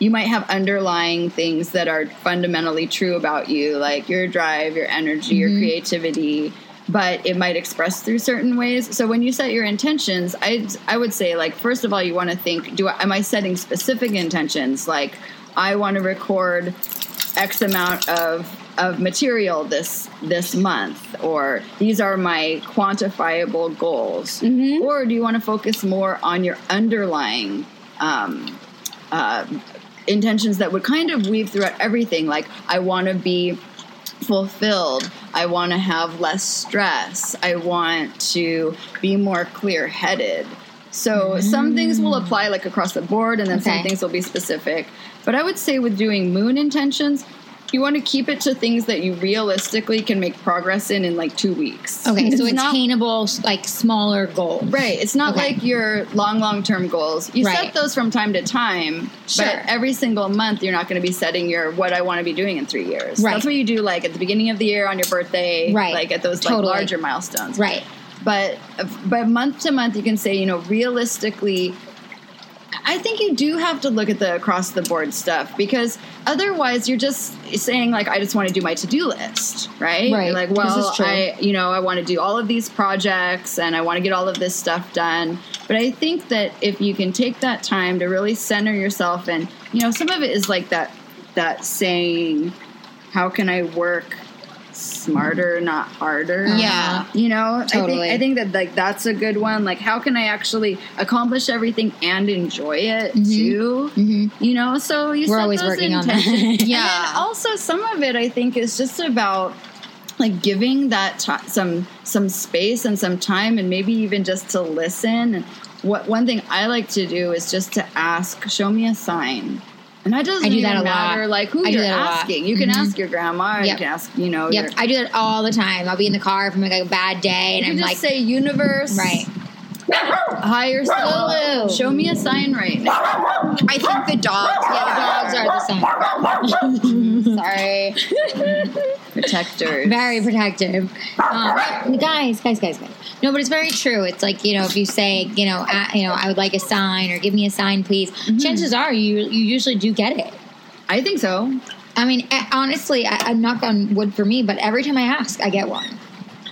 you might have underlying things that are fundamentally true about you like your drive your energy your creativity but it might express through certain ways. So when you set your intentions i i would say like first of all you want to think do I, am i setting specific intentions? Like i want to record x amount of of material this this month or these are my quantifiable goals. Or do you want to focus more on your underlying um, uh, intentions that would kind of weave throughout everything? Like i want to be fulfilled. I want to have less stress. I want to be more clear-headed. So some things will apply like across the board and then some things will be specific. But i would say with doing moon intentions you want to keep it to things that you realistically can make progress in in like two weeks Okay, so It's not- attainable, like smaller goals. Right. It's not Okay. like your long, long term goals. You Right. set those from time to time, Sure. but every single month you're not going to be setting your what I want to be doing in three years. Right. That's what you do like at the beginning of the year on your birthday, Right. like at those Totally. like larger milestones. Right. but but month to month you can say you know realistically I think you do have to look at the across the board stuff because otherwise you're just saying like I just want to do my to-do list, right? Right. You're like, well. I you know, I want to do all of these projects and I want to get all of this stuff done. But I think that if you can take that time to really center yourself and you know, some of it is like that that saying how can I work smarter not harder Yeah. you know Totally. I, think, I think that like that's a good one like how can i actually accomplish everything and enjoy it mm-hmm. too mm-hmm. you know so you We're always working on that. Yeah. And also some of it i think is just about like giving that ti some some space and some time and maybe even just to listen and what one thing i like to do is just to ask show me a sign and that doesn't I do that a lot. matter like who I you're lot. asking you can Mhm. ask your grandma you Yep. can ask you know Yep, your, I do that all the time. I'll be in the car from like a bad day, and you I'm just like, say universe right, higher self. Show me a sign right now. I think the dogs. yeah, the dogs are the same. Sorry. Protectors. very protective. Um, guys, guys, guys, guys. No, but it's very true. It's like you know, if you say, you know, uh, you know, I would like a sign or give me a sign, please. Chances are you you usually do get it. I think so. I mean, eh, honestly, I, I'm knock on wood for me, but every time I ask, I get one.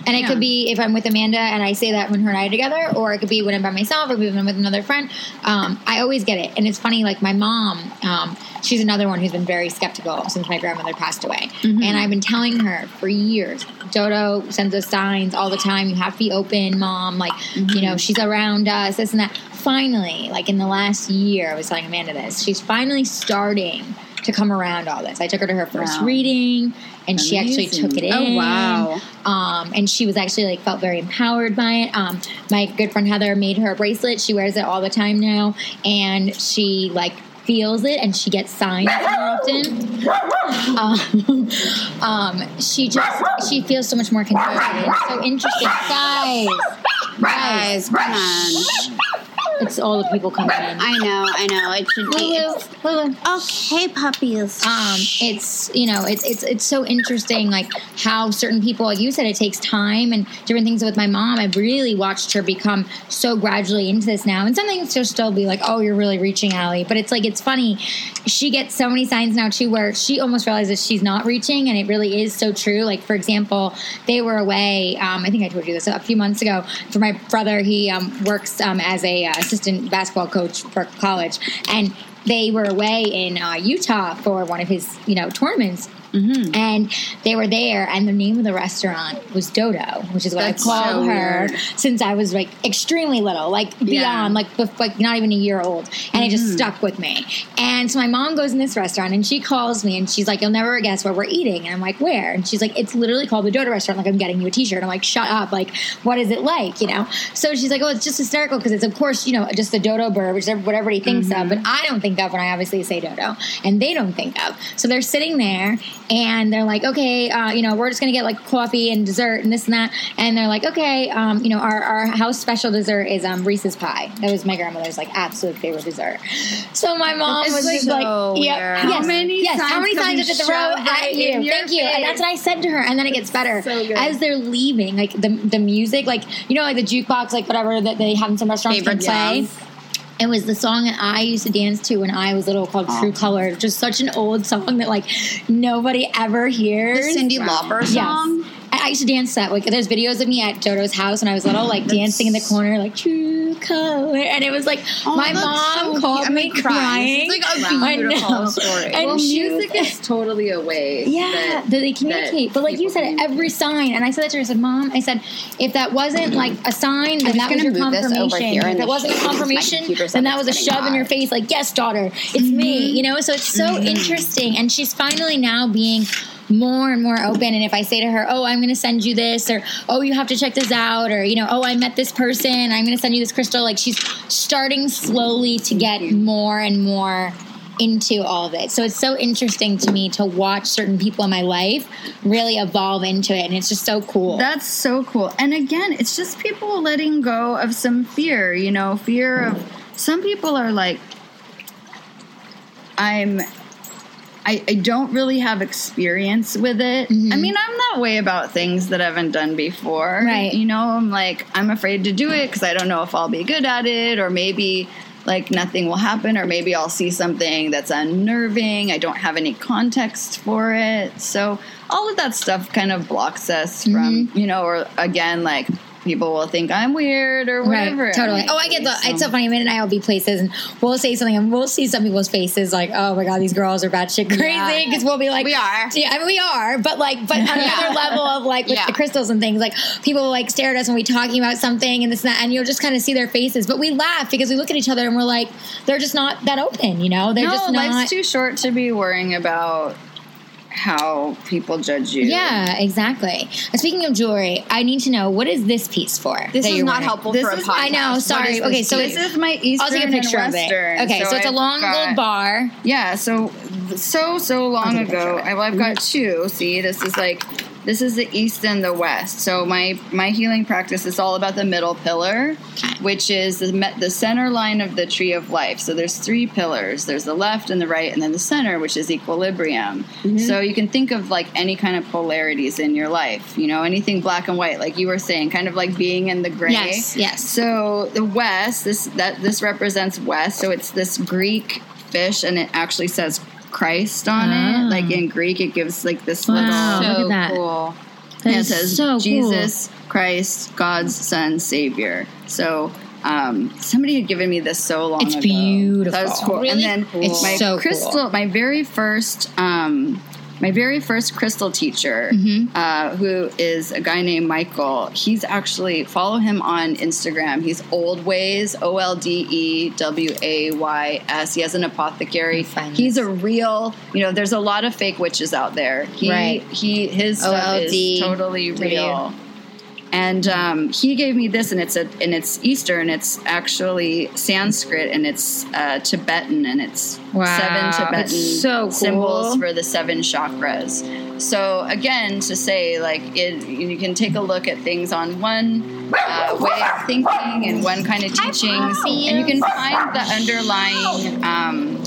And it Yeah. could be if I'm with Amanda and I say that when her and I are together, or it could be when I'm by myself, or when I'm with another friend. Um, I always get it, and it's funny. Like my mom, um, she's another one who's been very skeptical since my grandmother passed away, and I've been telling her for years. Dodo sends us signs all the time. You have to be open, mom. Like you know, she's around us, this and that. Finally, like in the last year, I was telling Amanda this. She's finally starting to come around all this. I took her to her first Wow. reading, and she actually took it in. Oh, wow. Um, and she was actually like felt very empowered by it. Um, my good friend Heather made her a bracelet. She wears it all the time now, and she like feels it, and she gets signs more often. Um, um, she just she feels so much more connected. It's so interesting, guys. Guys, come on. It's all the people coming in. I know, I know. It should be. Lulu, Lulu. Okay, puppies. um, it's you know it's it's it's so interesting like how certain people like you said it takes time and different things with my mom i've really watched her become so gradually into this now and some things she'll still be like oh you're really reaching Allie but it's like it's funny she gets so many signs now too where she almost realizes she's not reaching and it really is so true like for example they were away um, i think i told you this a few months ago for my brother he um, works um, as a uh, assistant basketball coach for college and they were away in uh, Utah for one of his, you know, tournaments. Mm-hmm. And they were there, and the name of the restaurant was Dodo, which is what That's I call so her weird. since I was like extremely little, like beyond, Yeah. like bef- like not even a year old, and it just Mm-hmm. stuck with me. And so my mom goes in this restaurant, and she calls me, and she's like, "You'll never guess where we're eating," and I'm like, "Where?" And she's like, "It's literally called the Dodo Restaurant." Like I'm getting you a T-shirt. I'm like, "Shut up!" Like, what is it like? You know? So she's like, "Oh, it's just hysterical because it's of course you know just the dodo bird, which is what everybody thinks Mm-hmm. of, but I don't think of when I obviously say dodo, and they don't think of. So they're sitting there, and they're like, "Okay, uh, you know, we're just gonna get like coffee and dessert and this and that," and they're like, "Okay, um, you know, our, our house special dessert is um, Reese's pie. That was my grandmother's like absolute favorite dessert." So my mom It's was just so like, "Yep, weird. yes, How many yes, how many times we did the throw shove at you? in your Thank you." And that's what I said to her, and then it gets better so good. as they're leaving. Like the the music, like you know, like the jukebox, like whatever that they have in some restaurants can play. songs? It was the song that I used to dance to when I was little called oh. True Colors, Just such an old song that like nobody ever hears. The. Cyndi Lauper song. Yes. I used to dance that. Like, there's videos of me at Dodo's house when I was little, like dancing in the corner, like true color, and it was like Oh, my mom so called cute. Me like, crying. crying. It's like a I beautiful story. And well, was- music is totally a way. Yeah, that- that they communicate. that but like you said, every sign, and I said that to her. I said, "Mom, I said, if that wasn't mm-hmm. like a sign, then that was your move this over confirmation. If the wasn't a shade, 'cause my confirmation, then that was a shove in your face. Like, yes, daughter, it's me. Mm-hmm. You know. So it's so mm-hmm. interesting, and she's finally now being more and more open. And if I say to her, "Oh, I'm going to send you this," or "Oh, you have to check this out," or you know, "Oh, I met this person. I'm going to send you this crystal," like she's starting slowly to get mm-hmm. more and more into all of it. So it's so interesting to me to watch certain people in my life really evolve into it, and it's just so cool. That's so cool. And again, it's just people letting go of some fear, you know, fear of some people are like I'm I, I don't really have experience with it. Mm-hmm. I mean, I'm that way about things that I haven't done before. Right. You know, I'm like, I'm afraid to do it because I don't know if I'll be good at it, or maybe like nothing will happen, or maybe I'll see something that's unnerving. I don't have any context for it. So all of that stuff kind of blocks us from, Mm-hmm. you know, or again, like people will think I'm weird or whatever. Right, totally. Oh, I get the. It's so funny. Amanda and I will be places, and we'll say something, and we'll see some people's faces like, "Oh my god, these girls are batshit crazy." Yeah. Because we'll be like, We are. Yeah, I mean, we are. But like, but on another level of like with Yeah. the crystals and things, like people will like stare at us when we're talking about something and this and that, and you'll just kind of see their faces. But we laugh because we look at each other and we're like, they're just not that open. You know, they're no, just not. life's too short to be worrying about how people judge you. yeah, exactly. Speaking of jewelry, I need to know what is this piece for? This is not wearing? helpful This for a is- podcast. I know. Sorry. Okay, so this is my Eastern I'll take a picture and of it. Western. Okay, so, it's a I've long got- gold bar. Yeah, so so so long take a picture ago. I, well, I've got two. See, this is like this is the east and the west. So my my healing practice is all about the middle pillar, which is the the center line of the tree of life. So there's three pillars. There's the left and the right, and then the center, which is equilibrium. Mm-hmm. So you can think of like any kind of polarities in your life. You know, anything black and white, like you were saying, kind of like being in the gray. Yes, yes. So the west, this that this represents west. So it's this Greek fish, and it actually says Christ on Ah. it. Like in Greek, it gives like this Wow, little. look at that. cool. That it says so cool. Jesus Christ, God's Son, Savior. So. Um, somebody had given me this so long It's ago. beautiful. That was cool. Really and then cool. It's my so cool. crystal, my very first, um, my very first crystal teacher, Mm-hmm. uh, who is a guy named Michael. He's actually follow him on Instagram. He's Old Ways, O L D E W A Y S. He has an apothecary. He's a real. You know, there's a lot of fake witches out there. He, Right. He his stuff is OLD. totally real. And um, he gave me this, and it's a and it's Eastern. It's actually Sanskrit, and it's uh, Tibetan, and it's Wow, seven Tibetan so cool. symbols for the seven chakras. So again, to say like it, you can take a look at things on one uh, way of thinking and one kind of teachings, and you can find the underlying. Um,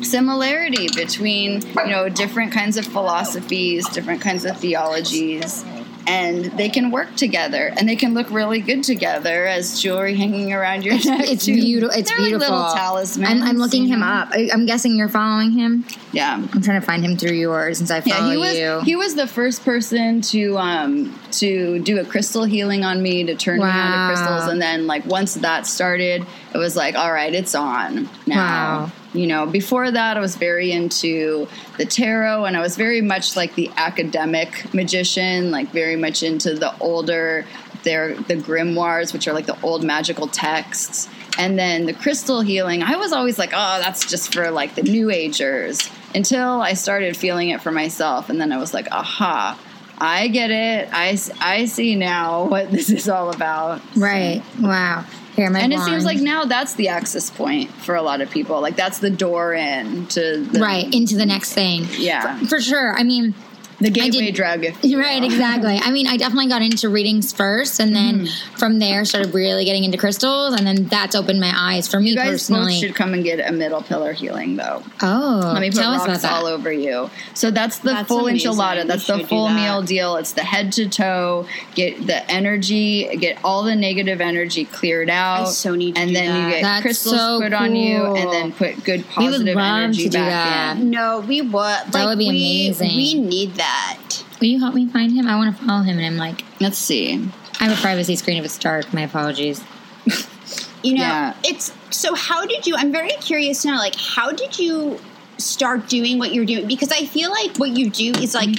similarity between you know different kinds of philosophies different kinds of theologies and they can work together and they can look really good together as jewelry hanging around your neck It's beautiful. It's They're like beautiful. little talismans I'm, I'm looking him know? up. I, I'm guessing you're following him. yeah I'm trying to find him through yours since I follow yeah, he was you. he was the first person to um to do a crystal healing on me to turn me on to crystals, and then like once that started, it was like, all right, it's on now. Wow. You know, before that, I was very into the tarot, and I was very much like the academic magician, like very much into the older, their the grimoires, which are like the old magical texts. And then the crystal healing, I was always like, oh, that's just for like the new agers until I started feeling it for myself. And then I was like, aha, I get it. i, I see now what this is all about. right. Wow. Here, my And it seems like now that's the access point for a lot of people. Like that's the door in to the, right into the next thing. Yeah. For, for sure. I mean, the gateway did- drug. If you Right, exactly. I mean, I definitely got into readings first, and then Mm-hmm. from there started really getting into crystals, and then that's opened my eyes for me You guys both personally. should come and get a middle pillar healing though. oh, Let me put tell us about rocks that. all over you. So that's the That's full amazing. enchilada. You That's the full that. meal deal. It's the head to toe. Get the energy, get all the negative energy cleared out. so need to and do then you that. get That's crystals so put on you, cool. and then put good We would positive love energy to do back that. in. No, we would. That would be we, amazing. We need that. Will you help me find him? I want to follow him, and I'm like, Let's see. I have a privacy screen if it's dark. My apologies. You know, Yeah. it's so. How did you? I'm very curious to know. Like, how did you start doing what you're doing? Because I feel like what you do is like.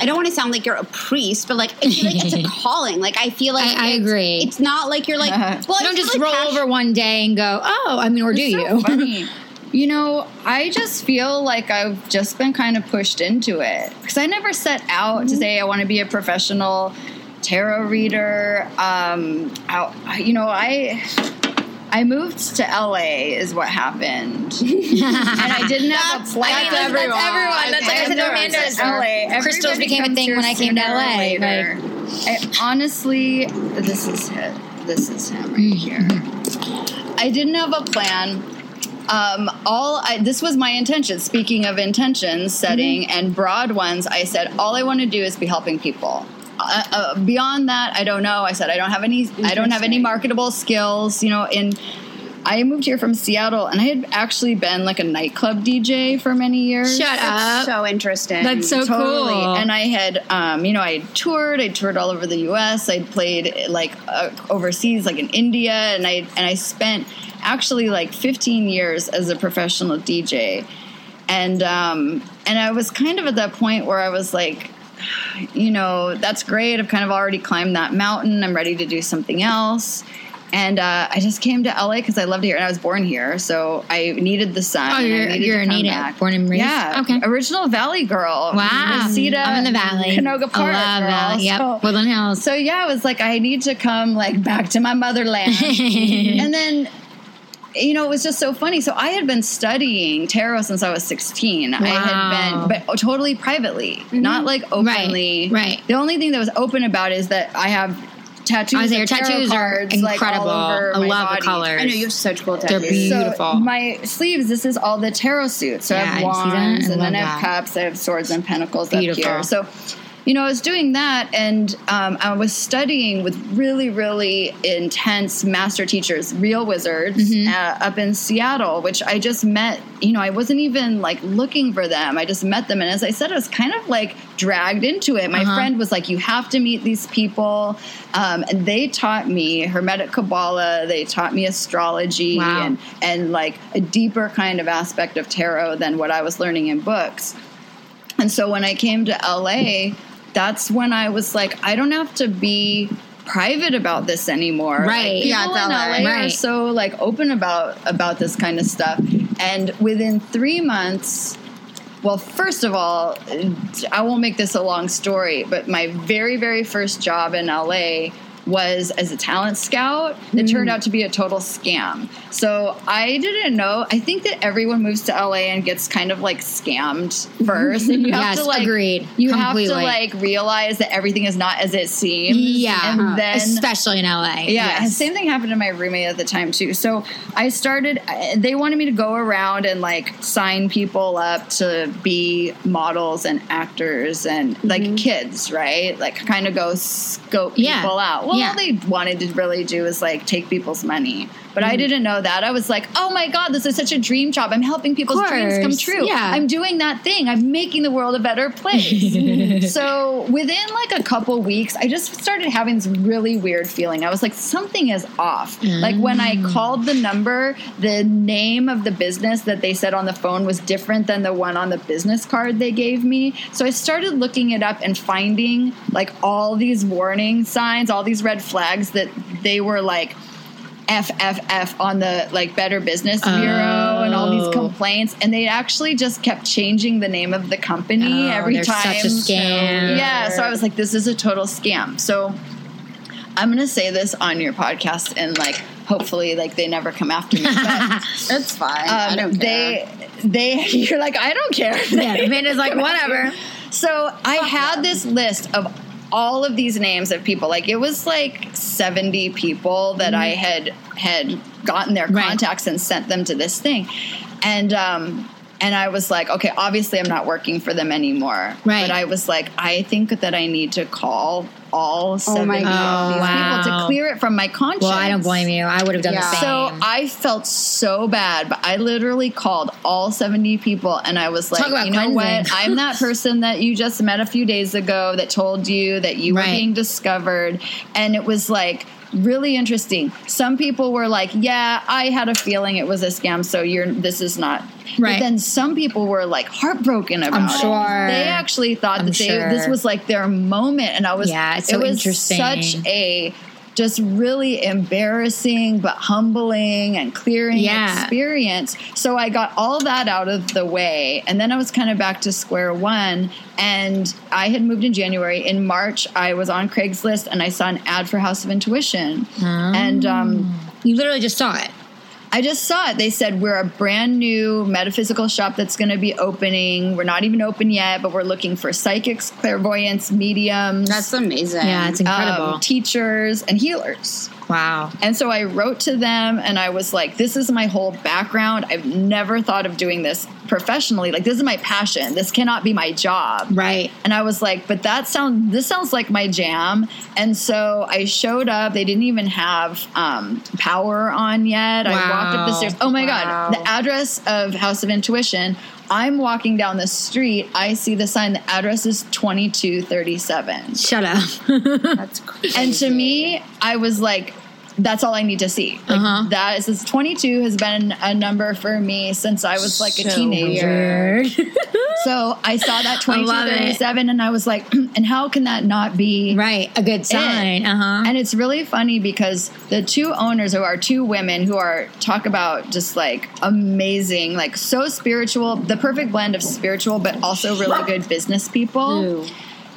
I don't want to sound like you're a priest, but like I feel like it's a calling. Like I feel like I- I it's- agree. It's not like you're like. Well, You don't just like roll passion- over one day and go, oh, I mean, or do so you? Funny. You know, I just feel like I've just been kind of pushed into it because I never set out Mm-hmm. to say I want to be a professional tarot reader. Um, I, you know, I I moved to LA is what happened, and I didn't have That's- a plan. I mean, that's everyone. everyone. That's like I said, know Amanda is LA. Crystals became a thing when I came to LA. later. Like, I, honestly, this is it. This is him right Mm-hmm. here. I didn't have a plan. Um, all I, this was my intention. Speaking of intentions, setting Mm-hmm. and broad ones, I said all I want to do is be helping people. Uh, uh, beyond that, I don't know. I said I don't have any. I don't have any marketable skills. You know, in I moved here from Seattle, and I had actually been like a nightclub DJ for many years. Shut up. so interesting. That's so Totally. cool. And I had, um, you know, I had toured. I toured all over the U.S. I played like uh, overseas, like in India, and I and I spent actually like 15 years as a professional DJ, and um, and I was kind of at that point where I was like, you know, that's great. I've kind of already climbed that mountain. I'm ready to do something else. And uh, I just came to LA because I loved it here, and I was born here, so I needed the sun. Oh, you're- you're a native, back. born and raised? Yeah, Okay. original Valley girl. Wow. Reseda, I'm in the valley. Canoga Park. I love girl. Valley. Yep. So, Woodland Hills. so yeah, it was like I need to come like back to my motherland, and then. You know, it was just so funny. So I had been studying tarot since I was 16. Wow. I had been, but totally privately, not like openly. right. The only thing that was open about is that I have tattoos. I was of your tattoos are cards, like, incredible. over I love body. the colors. I know you have such cool tattoos. They're beautiful. So my sleeves, this is all the tarot suits. So Yeah, I that. wands, I and then I have that. cups. I have swords and pentacles Beautiful. up here. So, you know, I was doing that, and um, I was studying with really, really intense master teachers, real wizards, Mm-hmm. uh, up in Seattle, which I just met. You know, I wasn't even like looking for them. I just met them, and as I said, I was kind of like dragged into it. My Uh-huh. friend was like, "You have to meet these people," um, and they taught me Hermetic Kabbalah. They taught me astrology Wow. and and like a deeper kind of aspect of tarot than what I was learning in books. And so when I came to LA, that's when I was like, I don't have to be private about this anymore. Right. Like, Yeah, people it's in LA. LA are so like open about about this kind of stuff. And within three months, well, first of all, I won't make this a long story, but my very, very first job in LA was as a talent scout that Mm. turned out to be a total scam. So I didn't know. I think that everyone moves to LA and gets kind of like scammed first. And you have Yes, to like agreed. you Completely. have to like realize that everything is not as it seems. yeah. And then especially in LA. yeah, Yes. same thing happened to my roommate at the time too. So I started. They wanted me to go around and like sign people up to be models and actors and like kids, right? Like kind of go scope Mm-hmm. Yeah. people out. Well, Yeah. all they wanted to really do is like take people's money. But Mm-hmm. I didn't know that. I was like, oh my god, this is such a dream job. I'm helping people's dreams come true. Yeah. I'm doing that thing. I'm making the world a better place. so within like a couple weeks, I just started having this really weird feeling. I was like, something is off. Like when I Mm. called the number, the name of the business that they said on the phone was different than the one on the business card they gave me. So I started looking it up and finding like all these warning signs, all these red flags that they were like FFF on the like Better Business Bureau and all these Oh. complaints, and they actually just kept changing the name of the company Oh, every time. such a scam. Yeah, so I was like, this is a total scam. So I'm gonna say this on your podcast, and like hopefully, like they never come after me. But It's fine. I um, don't care. they they you're like I don't care. Yeah, Amanda's like, whatever. So I had this list of all of these names of people. Like it was like 70 people that I had had gotten their Mm-hmm. Right. contacts and sent them to this thing. And um and I was like, okay, obviously I'm not working for them anymore. Right. But I was like, I think that I need to call all 70 my of these Oh, wow. people to clear it from my conscience. Well, I don't blame you. I would have done Yeah. the same. So I felt so bad, but I literally called all 70 people and I was like, Talk about you know what? I'm that person that you just met a few days ago that told you that you were being discovered. And it was like, really interesting. Some people were like, "Yeah, I had a feeling it was a scam, so you're this is not." But Right. then some people were like heartbroken about I'm sure. They actually thought I'm that they, sure. this was like their moment, and I was Yeah, it's it so was interesting. such a just really embarrassing but humbling and clearing Yeah. experience. So I got all that out of the way. And then I was kind of back to square one. And I had moved in January. In March, I was on Craigslist and I saw an ad for House of Intuition. And um, you literally just saw it. I just saw it. They said we're a brand new metaphysical shop that's going to be opening. We're not even open yet, but we're looking for psychics, clairvoyants, mediums That's amazing. Yeah, it's incredible. um, teachers and healers. Wow. And so I wrote to them and I was like, this is my whole background. I've never thought of doing this professionally. Like, this is my passion. This cannot be my job. Right. And I was like, but that sounds, this sounds like my jam. And so I showed up. They didn't even have um, power on yet. I walked up the stairs. Oh my Wow. God. The address of House of Intuition. I'm walking down the street. I see the sign. The address is 2237. Shut up. That's crazy. And to me, I was like, that's all I need to see. Like Uh-huh. that is this 22 has been a number for me since I was like a So teenager. So I saw that I love it. 2237 and I was like, and how can that not be right. A good sign. Uh huh. and it's really funny because the two owners who are two women who are talk about just like amazing, like so spiritual, the perfect blend of spiritual but also really good business people. Ooh.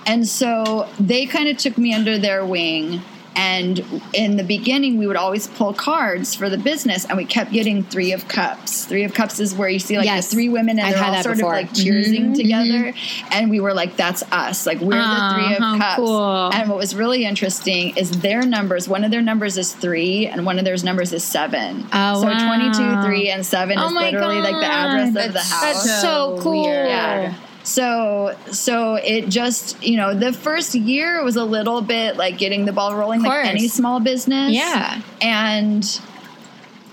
And so they kind of took me under their wing. And in the beginning, we would always pull cards for the business, and we kept getting three of cups. Three of cups is where you see like Yes. the three women, and I've they're all sort before. of like cheersing Mhm, together. And we were like, "That's us! Like we're the three of cups." cool. And what was really interesting is their numbers. One of their numbers is three, and one of their numbers is seven. Oh, so wow. 22, three, and seven Oh is literally like the address of the house. That's so So cool. Yeah. So so it just you know the first year was a little bit like getting the ball rolling like any small business. Yeah. And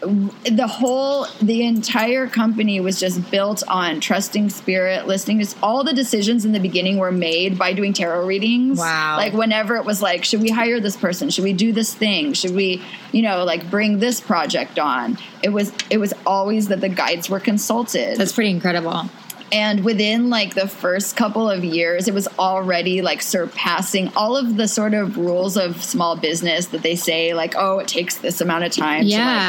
the whole the entire company was just built on trusting spirit listening to all the decisions in the beginning were made by doing tarot readings Wow. like whenever it was like should we hire this person should we do this thing should we you know like bring this project on it was it was always that the guides were consulted That's pretty incredible. And within like the first couple of years it was already like surpassing all of the sort of rules of small business that they say like oh it takes this amount of time to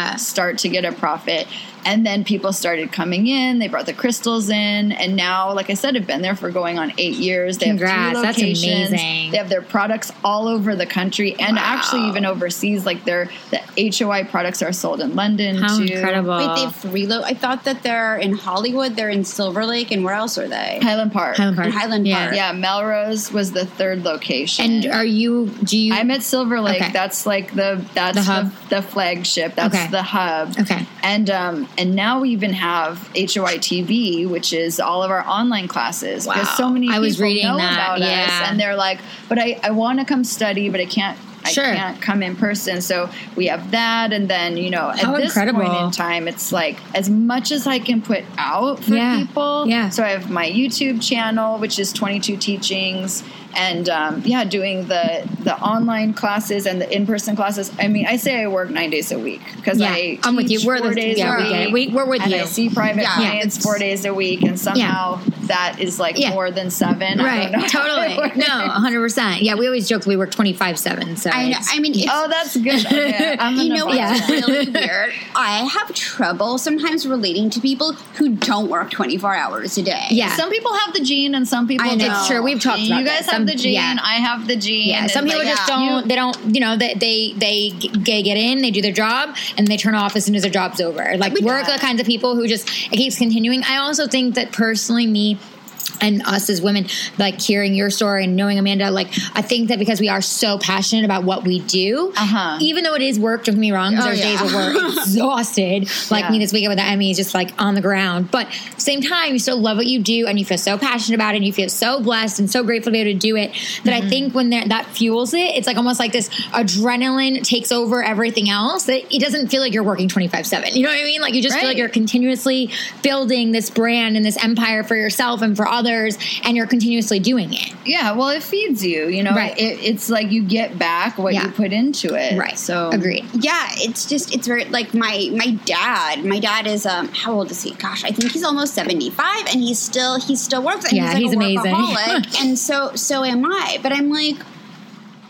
like start to get a profit and then people started coming in they brought the crystals in and now like i said have been there for going on eight years they Congrats, have two that's amazing. they have their products all over the country and Wow. actually even overseas like their the hoi products are sold in london How too incredible. Wait, they have three. Lo- I thought that they're in Hollywood. They're in Silver Lake, and where else are they? highland park Highland Park. In Highland Yeah. Park. yeah melrose was the third location And are you? Do you? I'm at Silver Lake. Okay. That's like the that's The the, the, flagship. That's Okay. the hub. Okay. And um and now we even have HOI TV, which is all of our online classes. Because Wow. so many I was people reading know that, about yeah. us, and they're like, "But I I want to come study, but I can't." I Sure. can't come in person, so we have that, and then you know, at How this incredible. point in time, it's like as much as I can put out for Yeah. people. Yeah. So I have my YouTube channel, which is 22 teachings, and um, yeah, doing the the online classes and the in person classes. I mean, I say I work nine days a week because Yeah, I I'm with you. We're four the- days yeah, a week. We- we're with and you. I see private Yeah, clients four days a week, and somehow that is like Yeah. more than seven. I right. don't know. Totally. No. 100. percent Yeah. We always joke we work 25 seven. So I know. I mean, it's, Oh, that's good. Okay, I'm you know what's that. really weird? I have trouble sometimes relating to people who don't work 24 hours a day. Yeah. Some people have the gene, and some people I know. don't. It's true. We've talked about You guys this. have Some- the gene. yeah. I have the gene. Yeah, some people like, just yeah, don't. you- they don't. You know, they they they they get in, they do their job, and they turn off as soon as their job's over. Like we're the kinds of people who just it keeps continuing. I also think that personally, me. And us as women, like hearing your story and knowing Amanda, like I think that because we are so passionate about what we do, Uh-huh. even though it is work, don't get me wrong, Oh, there's yeah. days where we're exhausted, like Yeah. me this weekend with the Emmys, just like on the ground. But same time, you still love what you do, and you feel so passionate about it, and you feel so blessed and so grateful to be able to do it. That Mm-hmm. I think when that fuels it, it's like almost like this adrenaline takes over everything else. That it doesn't feel like you're working twenty five seven. You know what I mean? Like you just feel like you're continuously building this brand and this empire for yourself and for others, and you're continuously doing it. Yeah, well, it feeds you. You know, Right. it, it's like you get back what Yeah. you put into it. Right. So agreed. yeah it's just it's very like my my dad my dad is um how old is he gosh i think he's almost 75 and he's still he still works and Yeah, he's, he's like a amazing. workaholic and so so am i but i'm like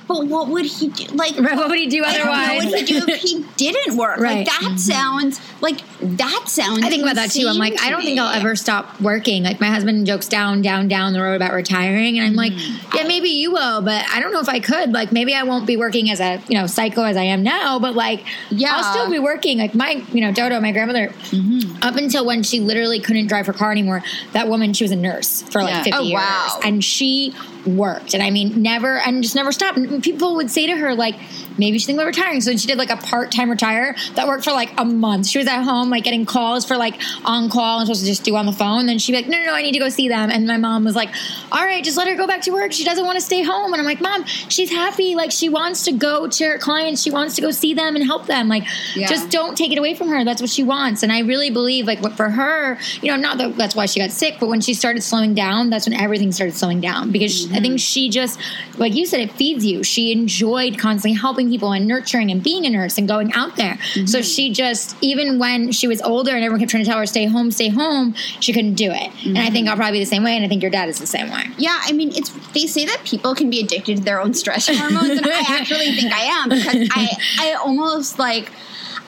but what would he do like Right, what would he do otherwise? what would he do if he didn't work Right. like that mm-hmm. sounds like that sounds I think about that too. I'm like, insane I don't think I'll ever stop working. Like my husband jokes down, down, down the road about retiring, and I'm like, mm-hmm. yeah, maybe you will, but I don't know if I could. Like maybe I won't be working as a you know psycho as I am now, but like, Yeah. I'll still be working. Like my you know Dodo, my grandmother, mm-hmm. up until when she literally couldn't drive her car anymore. That woman, she was a nurse for like Yeah. 50 Oh, years, wow. and she worked, and I mean, never and just never stopped. People would say to her like, maybe she's thinking about retiring. So she did like a part time retire that worked for like a month. She was at home like getting calls for like on call and supposed to just do on the phone. Then she'd be like, no, no, no, I need to go see them. And my mom was like, all right, just let her go back to work. She doesn't want to stay home. And I'm like, mom, she's happy. Like she wants to go to her clients. She wants to go see them and help them. Like Yeah. just don't take it away from her. That's what she wants. And I really believe like what for her, you know, not that that's why she got sick, but when she started slowing down, that's when everything started slowing down because she- I think mm-hmm. she just, like you said, it feeds you. She enjoyed constantly helping people and nurturing and being a nurse and going out there. So mm-hmm. she just, even when she was older and everyone kept trying to tell her, stay home, stay home, she couldn't do it. And I think mm-hmm. I'll probably be the same way. And I think your dad is the same way. Yeah, I mean, it's they say that people can be addicted to their own stress hormones, and I actually think I am because I I almost like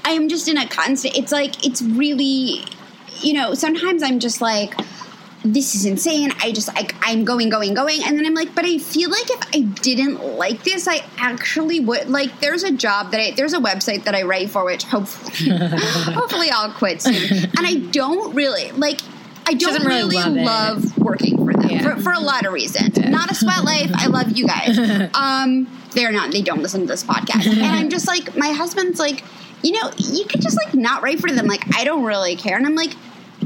I am just in a constant. It's like it's really, you know, sometimes I'm just like. This is insane. I just like I'm going, going, going, and then I'm like, but I feel like if I didn't like this, I actually would. Like, there's a job that I there's a website that I write for, which hopefully, hopefully I'll quit soon. And I don't really like. I don't really really, love love working for them Yeah. for, for a lot of reasons. Not a sweat life. I love you guys. Um, they're not. They don't listen to this podcast. And I'm just like, my husband's like, you know, you could just like not write for them. Like, I don't really care. And I'm like,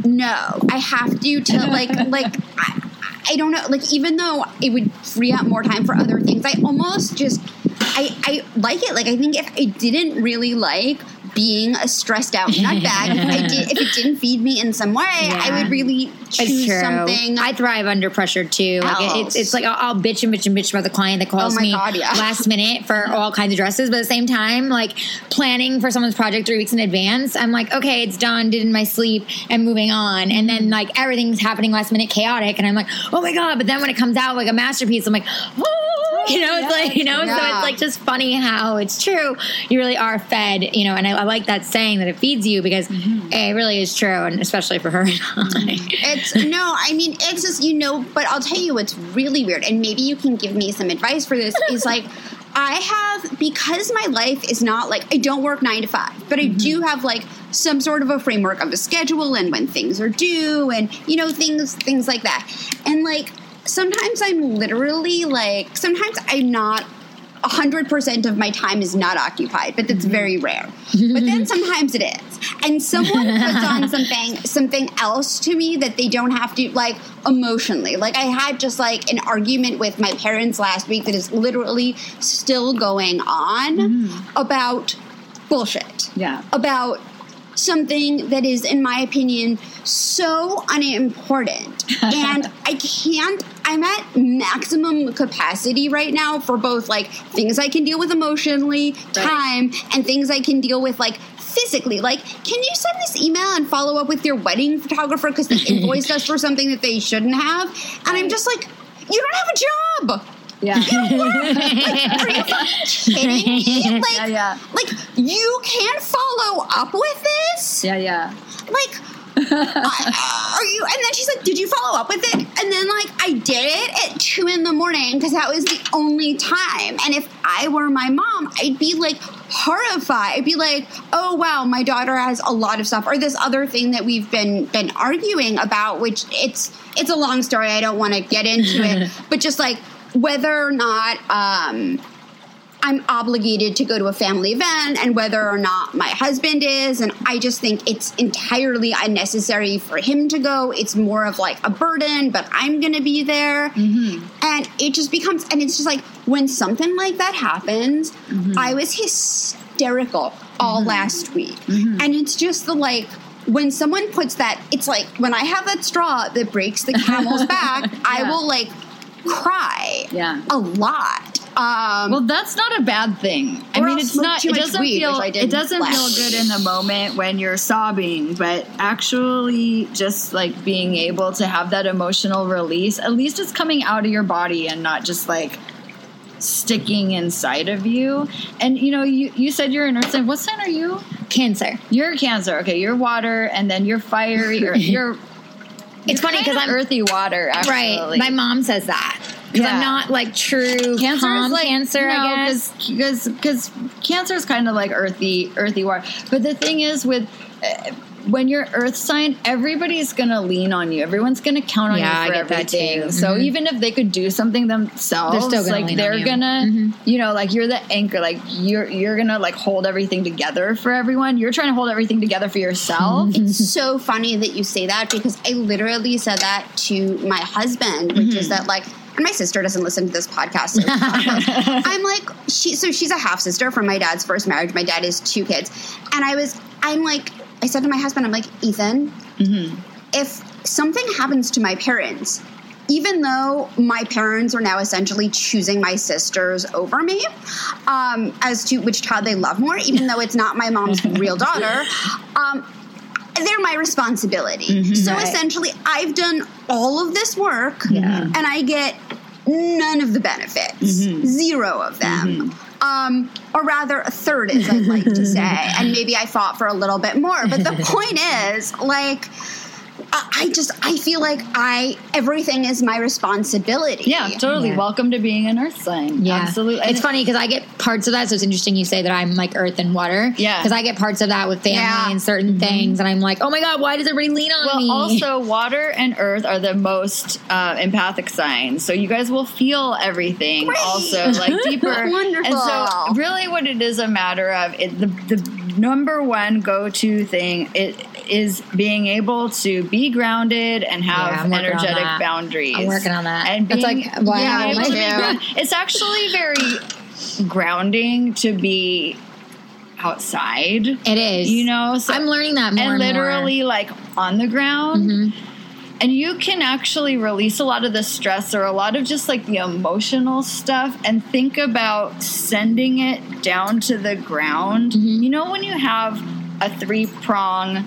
no, I have to to like like. I, I don't know. Like, even though it would free up more time for other things, I almost just I I like it. Like, I think if I didn't really like being a stressed out nutbag, did, if it didn't feed me in some way, I would really choose something. I thrive under pressure too. Like it- it's, it's like I'll, I'll bitch and bitch and bitch about the client that calls Oh me God, yeah. last minute for all kinds of dresses, but at the same time, like planning for someone's project three weeks in advance, I'm like, okay, it's done, did in my sleep, and moving on. And then like everything's happening last minute, chaotic, and I'm like, oh my god! But then when it comes out like a masterpiece, I'm like, oh, you know, it's like you know, so it's like just funny how it's true. You really are fed, you know, and I, I like that saying that it feeds you because Mm-hmm. it really is true, and especially for her and I. It's no, I mean, it's just, you know, but I'll tell you what's really weird, and maybe you can give me some advice for this is like, I have, because my life is not like, I don't work nine to five, but I do have like some sort of a framework of a schedule and when things are due and, you know, things, things like that. And like, sometimes I'm literally like, sometimes I'm not 100% of my time is not occupied, but that's very mm-hmm. rare. But then sometimes it is. And someone puts on something something else to me that they don't have to like emotionally. Like I had just like an argument with my parents last week that is literally still going on mm-hmm. about bullshit. Yeah. About something that is, in my opinion, so unimportant. and I can't, I'm at maximum capacity right now for both like things I can deal with emotionally, time, and things I can deal with like physically. Like, can you send this email and follow up with your wedding photographer because they invoiced us for something that they shouldn't have? And I'm just like, you don't have a job. Yeah. Are you kidding me? Like, Yeah, yeah. like you can't follow up with this? yeah, yeah. Like, I- uh, are you? And then she's like, "Did you follow up with it?" And then like I did it at two in the morning because that was the only time. And if I were my mom, I'd be like horrified. I'd be like, "Oh wow, my daughter has a lot of stuff," or this other thing that we've been been arguing about, which it's it's a long story. I don't want to get into it, but just like whether or not. um I'm obligated to go to a family event and whether or not my husband is. And I just think it's entirely unnecessary for him to go. It's more of like a burden, but I'm going to be there. Mm-hmm. And it just becomes, and it's just like when something like that happens, mm-hmm. I was hysterical all mm-hmm. last week. And it's just the like, when someone puts that, it's like when I have that straw that breaks the camel's back, I will like cry Yeah. a lot. Um, Well, that's not a bad thing. I mean, it's not. It doesn't weed, feel. which I did It doesn't feel good in the moment when you're sobbing, but actually, just like being able to have that emotional release. At least it's coming out of your body and not just like sticking inside of you. And you know, you you said you're a nurse. And what sign are you? Cancer. You're Cancer. Okay, you're water, and then you're fiery. You're, you're It's funny because I'm earthy water. Actually, right. My mom says that because I'm not like true Cancer calm like cancer. I guess. because because cancer is kind of like earthy earthy water. But the thing is with uh, when you're earth sign, everybody's gonna lean on you. Everyone's gonna count on Yeah, you for get that everything. too. So even if they could do something themselves, They're still gonna like lean they're you. gonna, Mhm. you know, like you're the anchor. Like you're you're gonna like hold everything together for everyone. You're trying to hold everything together for yourself. It's so funny that you say that because I literally said that to my husband, which Mm-hmm. is that like, and my sister doesn't listen to this podcast. So I'm like, she, so she's a half sister from my dad's first marriage. My dad has two kids. And I was, I'm like, I said to my husband, I'm like, Ethan, if something happens to my parents, even though my parents are now essentially choosing my sisters over me um, as to which child they love more, even though it's not my mom's real daughter, um, they're my responsibility. so Right. essentially, I've done all of this work Yeah. and I get none of the benefits, zero of them. Um, or rather, a third, as I'd like to say. And maybe I fought for a little bit more. But the point is, like, I I just I feel like I everything is my responsibility. Yeah, totally. Yeah. Welcome to being an earth sign. Yeah, absolutely. It's And- funny because I get parts of that. So it's interesting you say that I'm like earth and water. Yeah. because I get parts of that with family Yeah. and certain things, and I'm like, oh my god, why does everybody lean on Well, me? also, water and earth are the most uh, empathic signs. So you guys will feel everything Great. also, like deeper. Wonderful. And so, really, what it is a matter of, it, the, the number one go to thing it is being able to be grounded and have on energetic boundaries. I'm working on that. And That's being, like why Yeah, have me my- able to be too. ground- It's actually very grounding to be outside. It is. You know, so- I'm learning that more and literally like on the ground Mhm. and you can actually release a lot of the stress or a lot of just like the emotional stuff and think about sending it down to the ground Mm-hmm. you know when you have a three prong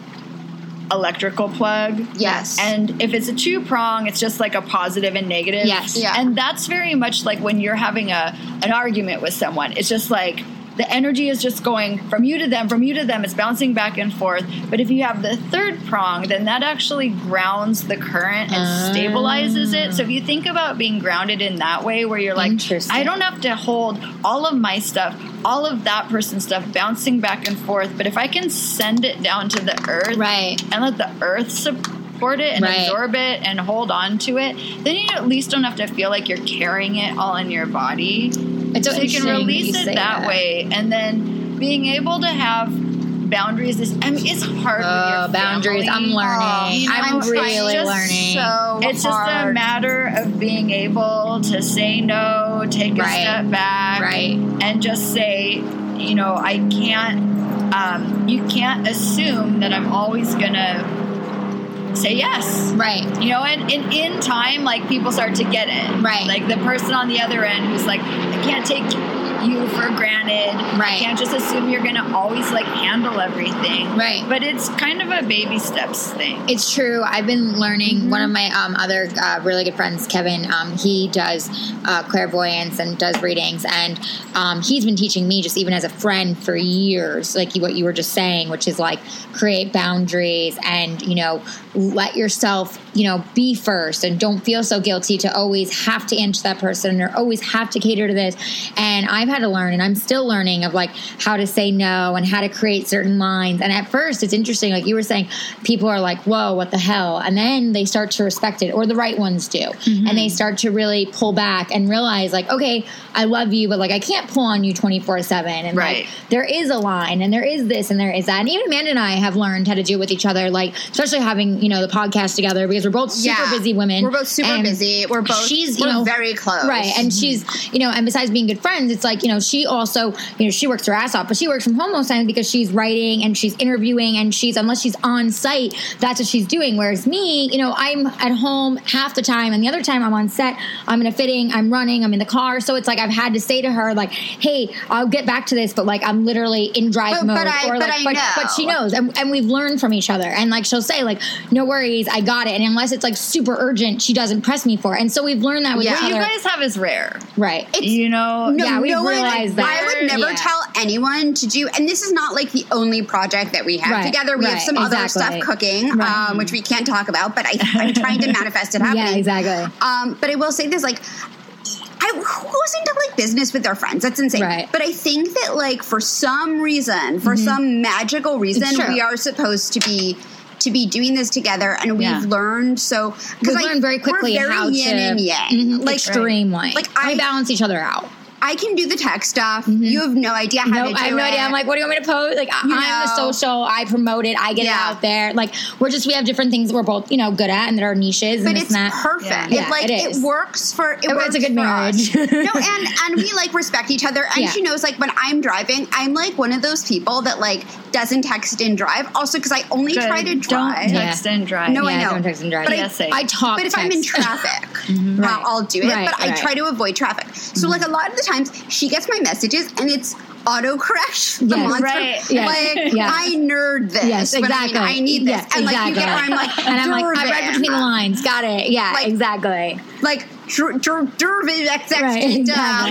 electrical plug Yes. and if it's a two prong it's just like a positive and negative Yes. Yeah. and that's very much like when you're having a an argument with someone it's just like the energy is just going from you to them from you to them it's bouncing back and forth but if you have the third prong then that actually grounds the current and Ah. stabilizes it so if you think about being grounded in that way where you're like i don't have to hold all of my stuff all of that person's stuff bouncing back and forth but if i can send it down to the earth Right. and let the earth support it and Right. absorb it and hold on to it, then you at least don't have to feel like you're carrying it all in your body. It's so so you can release you it say that, way, and then being able to have boundaries is I mean it's hard. Oh, boundaries. I'm learning. You know, I'm really learning. So It's just a matter of being able to say no, take a Right. step back, Right. and just say, you know, I can't. Um, you can't assume that I'm always gonna say yes. Right. You know, and, and in time, like people start to get it. Right. Like the person on the other end who's like, I can't take you for granted. Right. can't just assume you're gonna always like handle everything. Right. But it's kind of a baby steps thing. It's true. I've been learning. Mm-hmm. One of my um, other uh, really good friends, Kevin, um, he does uh, clairvoyance and does readings, and um, he's been teaching me just even as a friend for years, like what you were just saying, which is like create boundaries and you know let yourself you know be first and don't feel so guilty to always have to answer that person or always have to cater to this. And I've had to learn, and I'm still learning of like how to say no and how to create certain lines. And at first, it's interesting, like you were saying, people are like, "Whoa, what the hell?" And then they start to respect it, or the right ones do, Mm-hmm. and they start to really pull back and realize, like, okay, I love you, but like I can't pull on you twenty four seven, and Right. like there is a line, and there is this, and there is that, and even Amanda and I have learned how to do with each other, like especially having you know the podcast together because we're both super Yeah. busy women. We're both super and busy. We're both she's you know very close. right and mm-hmm. she's you know and besides being good friends it's like you know she also you know she works her ass off but she works from home most times because she's writing and she's interviewing and she's unless she's on site that's what she's doing whereas me you know i'm at home half the time and the other time i'm on set i'm in a fitting i'm running i'm in the car so it's like i've had to say to her like hey i'll get back to this but like i'm literally in drive But- mode but I- or like but, know. but she knows and, and we've learned from each other and like she'll say like no worries i got it and unless it's like super urgent she doesn't press me for it and so we've learned that with Yeah. each What you guys have is rare. right It's- you know, No, Yeah, we've no one- that. I would never Yeah. tell anyone to do, and this is not like the only project that we have Right, together. We have right, some other stuff cooking, Right. um, which we can't talk about, but I, I'm trying to manifest it happening. Yeah, exactly. Um, but I will say this, like, I, who goes into like business with their friends? That's insane. Right. Mm-hmm. But I think that like for some reason, for some magical reason, we are supposed to be to be doing this together, and we've Yeah. learned so We I- learned very quickly we're very how yin to and yang. Mhm, Like extremely. Like, we I- balance each other out. I can do the tech stuff. You have no idea how No, to do I have no it. idea. I'm like, what do you want me to post? Like, I- You I'm the social. I promote it. I get Yeah. it out there. Like, we're just we have different things that we're both you know good at and that are niches but and it's this and that. perfect. Yeah. It like Yeah, it, it is. works for it It's a good marriage. no, and and we like respect each other. And Yeah. she knows like when I'm driving, I'm like one of those people that like doesn't text and drive. Also, because I only Good. try to Don't drive. text and drive. No, I know. don't text and drive. But Yeah, I, same. I talk. but if I'm in text. Mm-hmm. traffic, Right. I'll, I'll do it. Right, but I try to avoid traffic. So like a lot of the times, she gets my messages and it's auto autocorrect. The Yes. monster. Right. Yes. Like Yes. I nerd this. Yes, but exactly. I, mean, I need this. Yeah, and like exactly. you get where I'm like, and I'm like, I read between the lines. Got it. Yeah, Like- exactly. like Dur- Dur- Durban XX Right,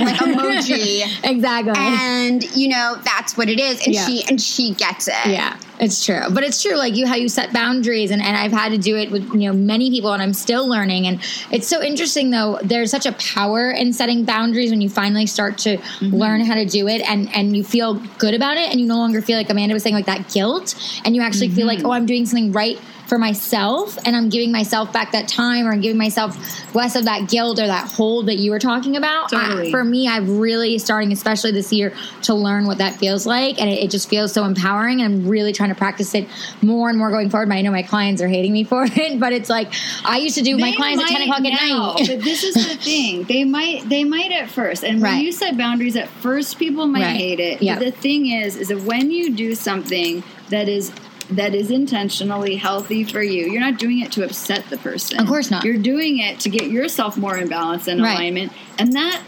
like emoji. exactly. and you know that's what it is and Yeah. she and she gets it Yeah, it's true. But it's true, like you how you set boundaries and, and I've had to do it with you know many people and I'm still learning. And it's so interesting though, there's such a power in setting boundaries when you finally start to Mm-hmm. learn how to do it and, and you feel good about it and you no longer feel like Amanda was saying like that guilt and you actually feel Mm-hmm. like, oh I'm doing something right for myself and I'm giving myself back that time or I'm giving myself less of that guilt or that hold that you were talking about. I- for me, I've really starting, especially this year, to learn what that feels like, and it, it just feels so empowering. And I'm really trying to practice it more and more going forward. I know my clients are hating me for it, but it's like I used to do my clients at ten might o'clock at night. But this is the thing. They might they might at first. And when Right. you set boundaries at first people might Right. hate it. Yeah. But the thing is is that when you do something that is that is intentionally healthy for you. You're not doing it to upset the person. Of course not. You're doing it to get yourself more in balance and Right. alignment. And that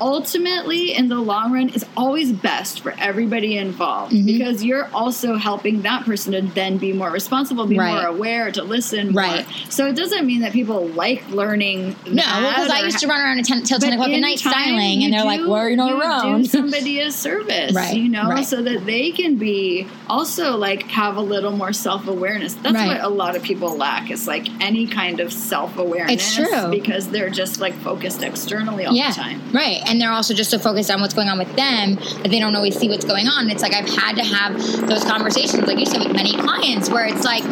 ultimately in the long run is always best for everybody involved Mm-hmm. because you're also helping that person to then be more responsible, be Right. more aware, to listen more. Right. So it doesn't mean that people like learning. no, because I used to run around at 10, ten o'clock at night styling, and they're like, "Well, you're not you around." Do somebody a service, Right, You know, right. so that they can be also like have a little more self awareness. That's Right. what a lot of people lack is like any kind of self awareness. It's true. because they're just like focused externally all yeah, the time. right. And they're also just so focused on what's going on with them that they don't always see what's going on. It's like I've had to have those conversations, like you said, with many clients, where it's like,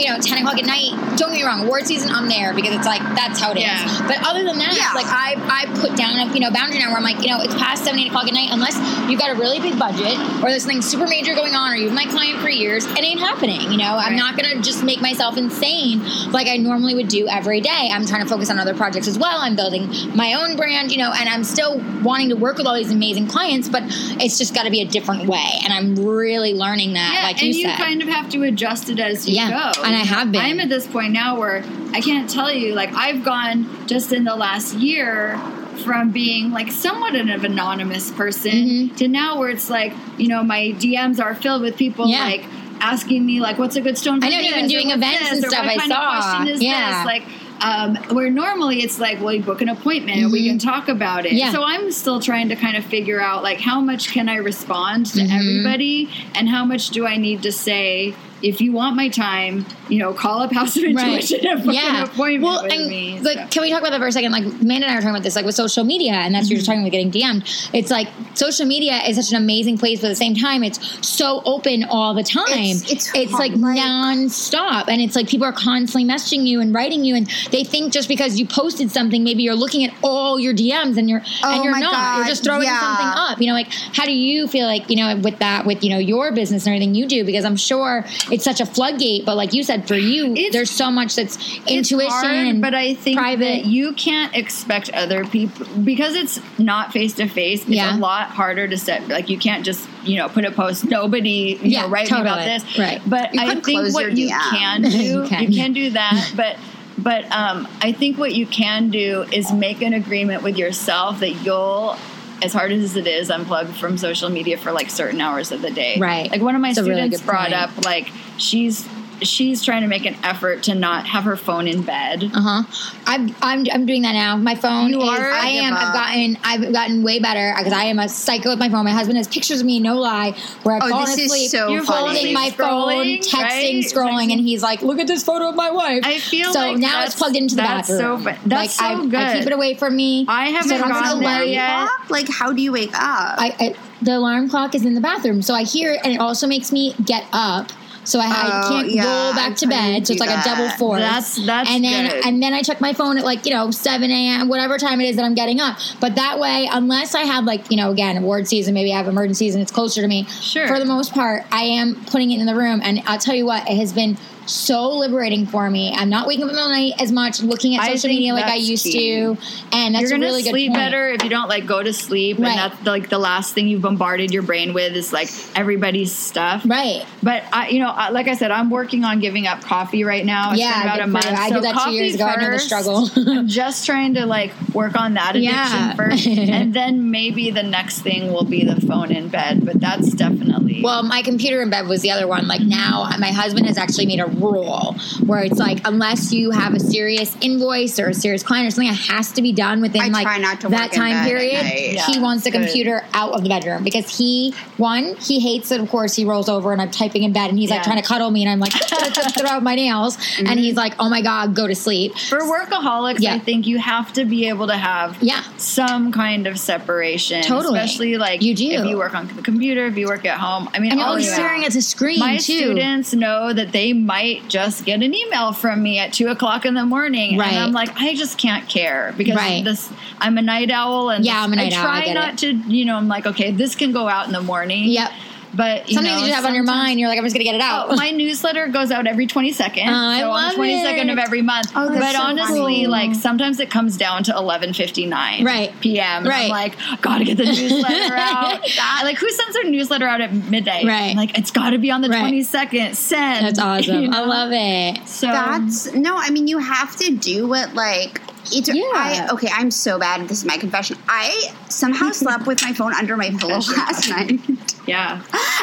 you know, ten o'clock at night. Don't get me wrong, award season, I'm there because it's like that's how it is. Yeah. But other than that, Yeah. like I, I put down a you know boundary now where I'm like, you know, it's past seven, eight o'clock at night unless you've got a really big budget or there's something super major going on or you've been my client for years. It ain't happening. You know, I'm not gonna just make myself insane like I normally would do every day. I'm trying to focus on other projects as well. I'm building my own brand, you know, and I'm still wanting to work with all these amazing clients, but it's just got to be a different way. And I'm really learning that, Yeah, like and you you, said. kind of have to adjust it as you Yeah, go. and I have been. I'm at this point now where I can't tell you. Like I've gone just in the last year from being like somewhat of an anonymous person Mhm. to now where it's like you know my DMs are filled with people Yeah. like asking me like what's a good stone. For I know, you've been doing events this? and stuff, I saw. Of question is Yeah. this? Like um, where normally it's like, well, you book an appointment and we can talk about it. Yeah. So I'm still trying to kind of figure out like how much can I respond to Mhm. everybody and how much do I need to say if you want my time, you know, call up House of Intuition and book an appointment Well, and me. like, So- can we talk about that for a second? Like, Amanda and I were talking about this, like with social media, and that's what you're Mm-hmm. talking about getting DM'd. It's like social media is such an amazing place, but at the same time, it's so open all the time. It's- it's like, like- nonstop, and it's like people are constantly messaging you and writing you, and they think just because you posted something, maybe you're looking at all your DMs, and you're Oh and you're not. God, You're just throwing yeah. something up. You know, like how do you feel like you know with that with you know your business and everything you do? Because I'm sure it's such a floodgate, but like you said, for you, It's- there's so much that's intuition hard, and but I think private. that you can't expect other people because it's not face to face. It's Yeah. a lot harder to set. Like you can't just you know put a post. Nobody you Yeah, know write me about this. Right. But You I think what you can do, You you can. can. do that. But but um, I think what you can do is make an agreement with yourself that you'll. As hard as it is, unplug from social media for like certain hours of the day. Right. Like one of my It's a really students brought point. up, like she's she's trying to make an effort to not have her phone in bed. Uh huh. I'm, I'm I'm doing that now. My phone You is. are? I I am. give I've gotten. I've gotten way better because I am a psycho with my phone. My husband has pictures of me, no lie, where I've Oh, fallen asleep, so You're holding my Scrolling, phone, texting, right? scrolling, and he's like, "Look at this photo of my wife." I feel so like now that's- it's plugged into the that's bathroom. so fu- that's like, so I, I good. keep it away from me. I haven't so I gotten there yet. Like, how do you wake up? I, I the alarm clock is in the bathroom, so I hear it, and it also makes me get up so I, I Oh, can't yeah, roll I back to bed. So it's do like a double that. force. That's- that's and then good. and then I check my phone at like you know seven a.m. whatever time it is that I'm getting up. But that way, unless I have like you know again award season, maybe I have emergencies and it's closer to me. Sure. For the most part, I am putting it in the room, and I'll tell you what, it has been so liberating for me. I'm not waking up in the night as much, looking at social media like I used key. to, and that's You're gonna really sleep better if you don't like go to sleep, Right. and that's like the last thing you've bombarded your brain with is like everybody's stuff. Right. But I, you know, I- like I said, I'm working on giving up coffee right now. It's Yeah, been about a month. you. I so did that two years ago. I know the struggle. I'm just trying to like work on that addiction Yeah. first, and then maybe the next thing will be the phone in bed. But that's definitely Well, my computer in bed was the other one. Like now, uh, my husband has actually made a rule where it's like unless you have a serious invoice or a serious client or something, it has to be done within I like try not to that time period. night. Yeah, he wants the good. computer out of the bedroom because he one he hates it. Of course, he rolls over and I'm typing in bed and he's like trying to cuddle me and I'm like throw out my nails and he's like, oh my god, go to sleep. for workaholics. Yeah. I think you have to be able to have Yeah. some kind of separation, Totally. especially like You do. if you work on the computer, if you work at home. I mean, And you're oh, always staring at the screen my too. students know that they might just get an email from me at two o'clock in the morning, Right. and I'm like, I just can't care because Right. this. I'm a night owl, and Yeah, I'm a night I owl, I try not it. to, you know, I'm like, okay, this can go out in the morning. Yep. But you Something know, that you just have on your mind, you're like, I'm just gonna get it out. Oh, my newsletter goes out every 22nd. Oh, I so on love the 22nd of it. every month. Oh, that's but so honestly, funny. like sometimes it comes down to 11:59 Right. p.m. Right. I'm like, gotta get the newsletter out. That- like who sends their newsletter out at midday? Right. I'm like it's got to be on the Right. 22nd. Send. That's awesome. You I love it. So That's no. I mean, you have to do what like. It's, Yeah. I, okay, I'm so bad. This is my confession. I somehow slept with my phone under my pillow last night. yeah.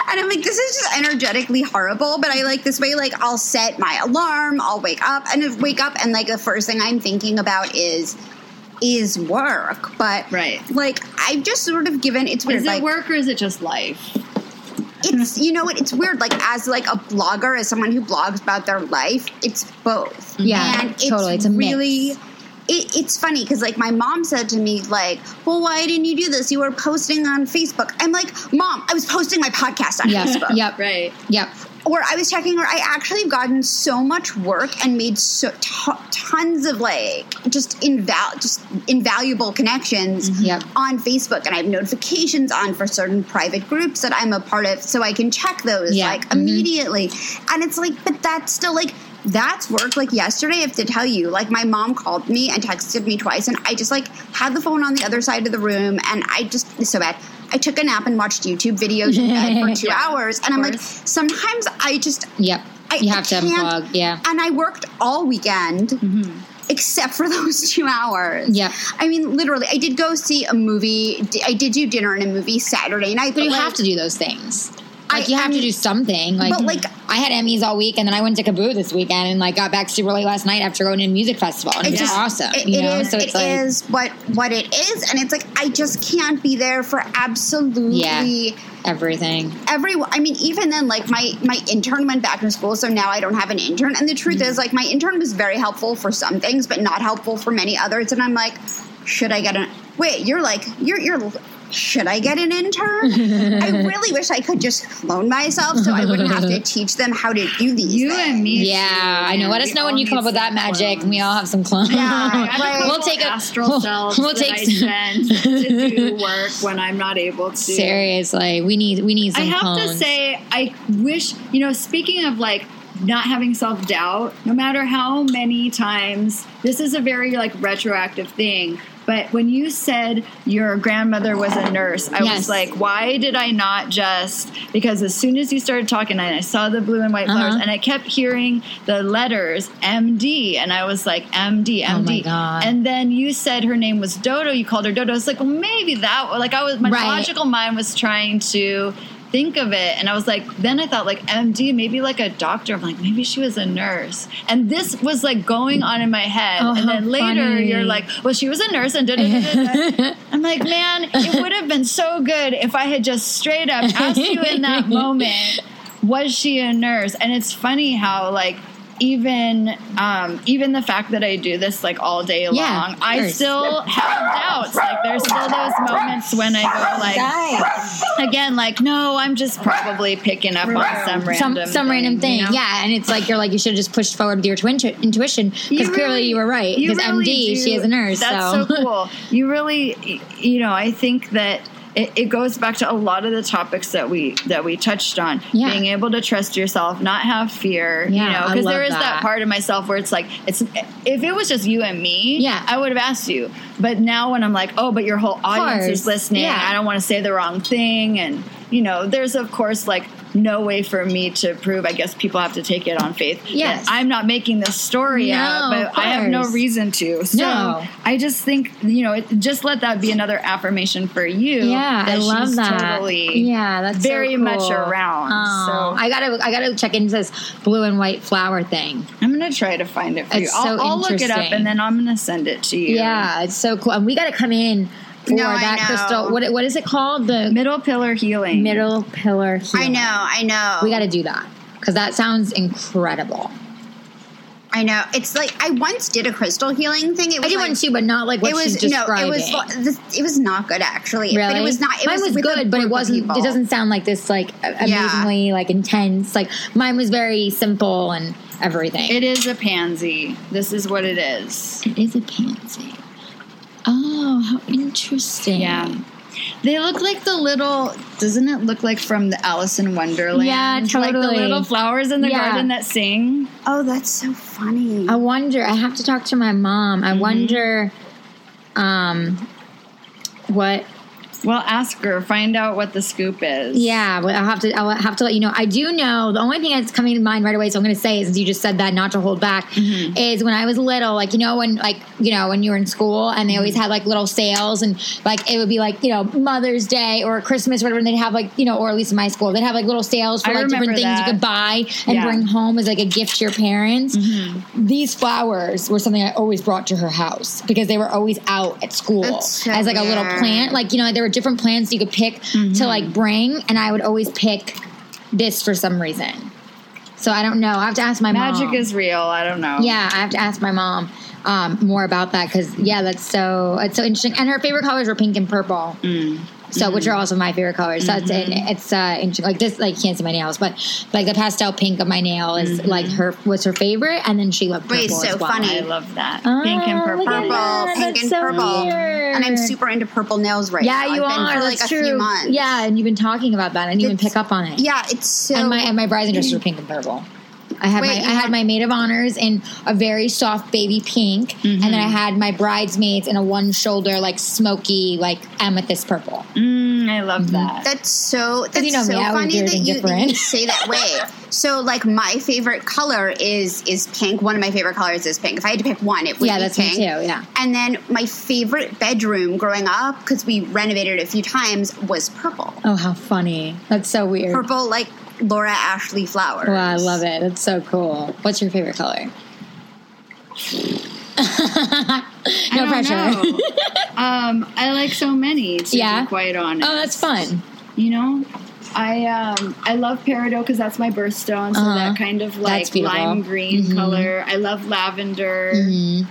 And I'm like, this is just energetically horrible, but I like this way, like, I'll set my alarm, I'll wake up, and wake up, and like, the first thing I'm thinking about is, is work. But, Right. like, I've just sort of given, it's weird, Is like, it work or is it just life? it's, you know what, it's weird, like, as like a blogger, as someone who blogs about their life, it's both. Mm-hmm. Yeah, and it's totally. It's a mix. Really, it, it's funny because like my mom said to me like well why didn't you do this you were posting on facebook i'm like mom i was posting my podcast on Yep. facebook Yep. Right. Yep. or I was checking her. I actually have gotten so much work and made so t- tons of like just inval just invaluable connections Mm-hmm. Yep. on Facebook, and I have notifications on for certain private groups that I'm a part of, so I can check those Yeah. like Mhm. immediately. And it's like, but that's still like. That's work. Like yesterday, I have to tell you, like my mom called me and texted me twice, and I just like had the phone on the other side of the room, and I just it's so bad. I took a nap and watched YouTube videos in bed for two Yeah, hours, and I'm like, sometimes I just Yep. I, you I have to can't- unplug. Yeah. And I worked all weekend. Mm-hmm. Except for those two hours. Yeah. I mean, literally, I did go see a movie. I did do dinner and a movie Saturday night. But you like, have to do those things. Like I- you have I to do something. Like, But, like- I had Emmys all week, and then I went to KAABOO this weekend, and like got back super late last night after going to a music festival, and it was just- awesome. It, you it know, is- so it it's like is what what it is, and it's like I just can't be there for absolutely Yeah. everything. everyone. I mean, even then, like my my intern went back to school, so now I don't have an intern. And the truth Mm-hmm. is, like my intern was very helpful for some things, but not helpful for many others. And I'm like, should I get an? Wait, you're like you're you're. Should I get an intern? I really wish I could just clone myself so I wouldn't have to teach them how to do these. You things. and me. Yeah, I know. man. Let us know when you come up with that some magic, and we all have some clones. Yeah, I have a like- We'll take a- astral we'll- selves we'll that take I some- send to do work when I'm not able to. Seriously, we need we need some I have clones. to say, I wish, you know, speaking of like not having self doubt, no matter how many times, this is a very like retroactive thing. But when you said your grandmother was a nurse, I Yes. was like, why did I not just? Because as soon as you started talking, and I saw the blue and white flowers, Uh-huh. and I kept hearing the letters MD, and I was like, MD, Oh my MD. God. And then you said her name was Dodo. You called her Dodo. I was like, well, maybe that. Like I was, my Right. logical mind was trying to think of it and i was like then i thought like md maybe like a doctor. I'm like maybe she was a nurse. And this was like going on in my head. Oh, and then later funny. you're like well she was a nurse and da da da da. I'm like man it would have been so good if i had just straight up asked you in that moment was she a nurse? And it's funny how like even um, even the fact that I do this like all day long, of I still have doubts. Like there's still those moments when I go like again, like no, I'm just probably picking up on some random some some random thing, you know? yeah, and it's like you're like you should have just pushed forward with your twin intuition because You clearly you were right. Because really MD, do. she is a nurse, That's so, so, cool. You really, you know, I think that. It, it goes back to a lot of the topics that we that we touched on. Yeah. Being able to trust yourself, not have fear. Yeah, you know, because there is that. that. part of myself where it's like, it's if it was just you and me, Yeah. I would have asked you. But now when I'm like, oh, but your whole audience is listening, Yeah. I don't want to say the wrong thing, and you know, there's of course like no way for me to prove. I guess people have to take it on faith. Yes. I'm not making this story No, up, but I have no reason to. So No. I just think you know, it, just let that be another affirmation for you. Yeah, I that love that. Totally, yeah, that's so very much around. So- I gotta, I gotta check into this blue and white flower thing. I'm gonna try to find it for It's you. I'll, so I'll look it up and then I'm gonna send it to you. Yeah, it's so cool, and we gotta come in for No, that crystal. What, what is it called? The Middle pillar healing. middle pillar. Healing. I know, I know. We got to do that because that sounds incredible. I know. It's like I once did a crystal healing thing. It was I did like, one too, but not like what it was she's no, it was it was not good actually. Really? But it was not. It mine was, a good, but it wasn't. It doesn't sound like this like a- Yeah. amazingly like intense. Like mine was very simple and everything. It is a pansy. This is what it is. it is a pansy. Oh, how interesting. Yeah. They look like the little. Doesn't it look like from the Alice in Wonderland? Yeah, Like the little flowers in the Yeah. garden that sing. Oh, that's so funny. I wonder. I have to talk to my mom. Mm-hmm. I wonder, um, what Well, ask her. Find out what the scoop is. Yeah, I'll have to. I'll have to let you know. I do know the only thing that's coming to mind right away. So I'm going to say, is you just said that, not to hold back, Mm-hmm. is when I was little, like you know, when like you know when you were in school and they Mm-hmm. always had like little sales and like it would be like you know Mother's Day or Christmas or whatever, and they'd have like you know, or at least in my school, they'd have like little sales for I like different things you could buy and Yeah. Mm-hmm. bring home as like a gift to your parents. These flowers were something I always brought to her house because they were always out at school so as like a little plant. Like you know, there were different plans you could pick Mm-hmm. to like bring, and I would always pick this for some reason. So I don't know. I have to ask my Magic mom. is real. I don't know. yeah, I have to ask my mom um, more about that because yeah, that's so it's so interesting. And her favorite colors were pink and purple. Mm. So, which are also my favorite colors. So it's Mm-hmm. it's uh. Like this, like you can't see my nails, but like the pastel pink of my nail is Mm-hmm. like her was her favorite, and then she loved purple Wait, so well. funny. I love that. Oh, Pink and purple. purple, pink That's and so purple, weird. and I'm super into purple nails right Yeah, now. you I've been are. for like a true. few months. Yeah, and you've been talking about that. I didn't even pick up on it. yeah, it's so. and my and my were pink and purple. I had Wait, my I had have- my maid of honors in a very soft baby pink, and then I had my bridesmaids in a one shoulder like smoky like amethyst purple. Mm, I love that. That's so. That's you know so me, funny that you, that you say that way. so, like, my favorite color is is pink. One of my favorite colors is pink. If I had to pick one, it would Yeah, be that's me pink. too, yeah. And then my favorite bedroom growing up, because we renovated it a few times, was purple. Oh, how funny! That's so weird. Purple, like Laura Ashley flowers. Wow, I love it. It's so cool. What's your favorite color? No don't pressure. um, I like so many. To Yeah? be quite honest. oh, that's fun. You know, I um I love peridot because that's my birthstone. So Uh-huh. that kind of like lime green Mhm. color. I love lavender. Mhm.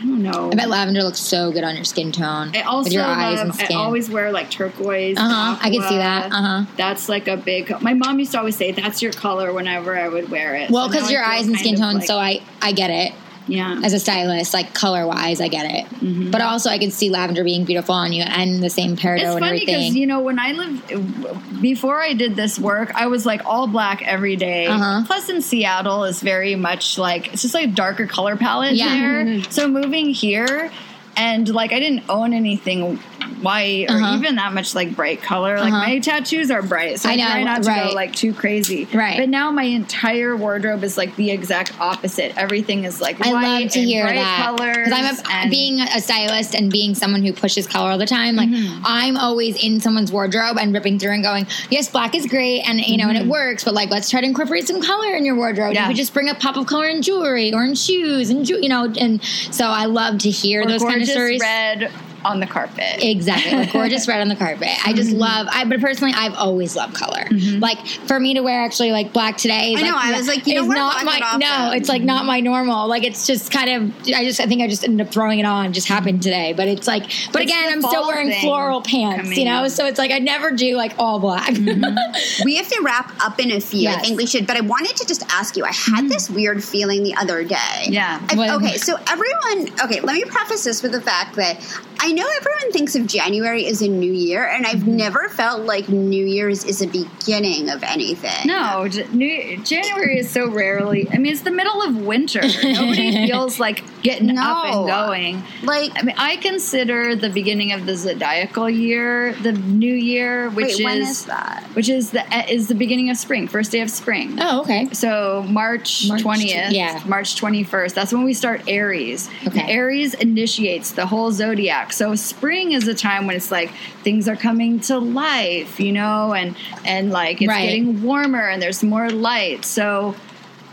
I don't know. I bet lavender looks so good on your skin tone I also your eyes love, and skin. I always wear like turquoise. uh huh. I can see that. Uh huh. That's like a big. My mom used to always say that's your color whenever I would wear it. Well, because now your eyes and skin tone, like- so I I get it yeah. as a stylist, like color wise, I get it. But also, I can see lavender being beautiful on you, and the same peridot It's and funny because everything. you know when I lived before I did this work, I was like all black every day. Uh-huh. Plus, in Seattle is very much like it's just like darker color palette Yeah. there. So moving here. And like I didn't own anything white or Uh-huh. even that much like bright color. Like Uh-huh. my tattoos are bright, so I, I know, try not to right. go like too crazy. Right. But now my entire wardrobe is like the exact opposite. Everything is like I love to and hear bright that colors. I'm a, and- being a stylist and being someone who pushes color all the time. Like Mm-hmm. I'm always in someone's wardrobe and ripping through and going, "Yes, black is great, and you know, and it works, but like let's try to incorporate some color in your wardrobe. Mm-hmm. Yeah. You could just bring a pop of color in jewelry or in shoes and ju- you know." And so I love to hear or those kind of stories. red on the carpet. Exactly, gorgeous red on the carpet. I just Mm-hmm. love. I but personally, I've always loved color. Mm-hmm. Like for me to wear actually like black today. Is I know, Like, I was like, you don't not my no. It's like not my normal. Like it's just kind of. I just I think I just ended up throwing it on. Just happened today, but it's like. But It's again, I'm still wearing floral pants. You know, so it's like I never do like all black. Mm-hmm. We have to wrap up in a few. I think we should. But I wanted to just ask you. I had mm-hmm. this weird feeling the other day. Yeah. I- okay, so everyone. Okay, let me preface this with the fact that I know everyone thinks of January as a new year, and I've mm-hmm. never felt like New Year's is a beginning of anything. No, New, January is so rarely. I mean, it's the middle of winter. Nobody feels like getting up and going. Like, I mean, I consider the beginning of the zodiacal year the new year, which wait, when is, is that? which is the is the beginning of spring, first day of spring. oh, okay. So March March, twentieth, yeah. March twenty first. That's when we start Aries. Okay. Aries initiates the whole zodiac. So spring is a time when it's like things are coming to life, you know, and and like it's Right. getting warmer and there's more light. So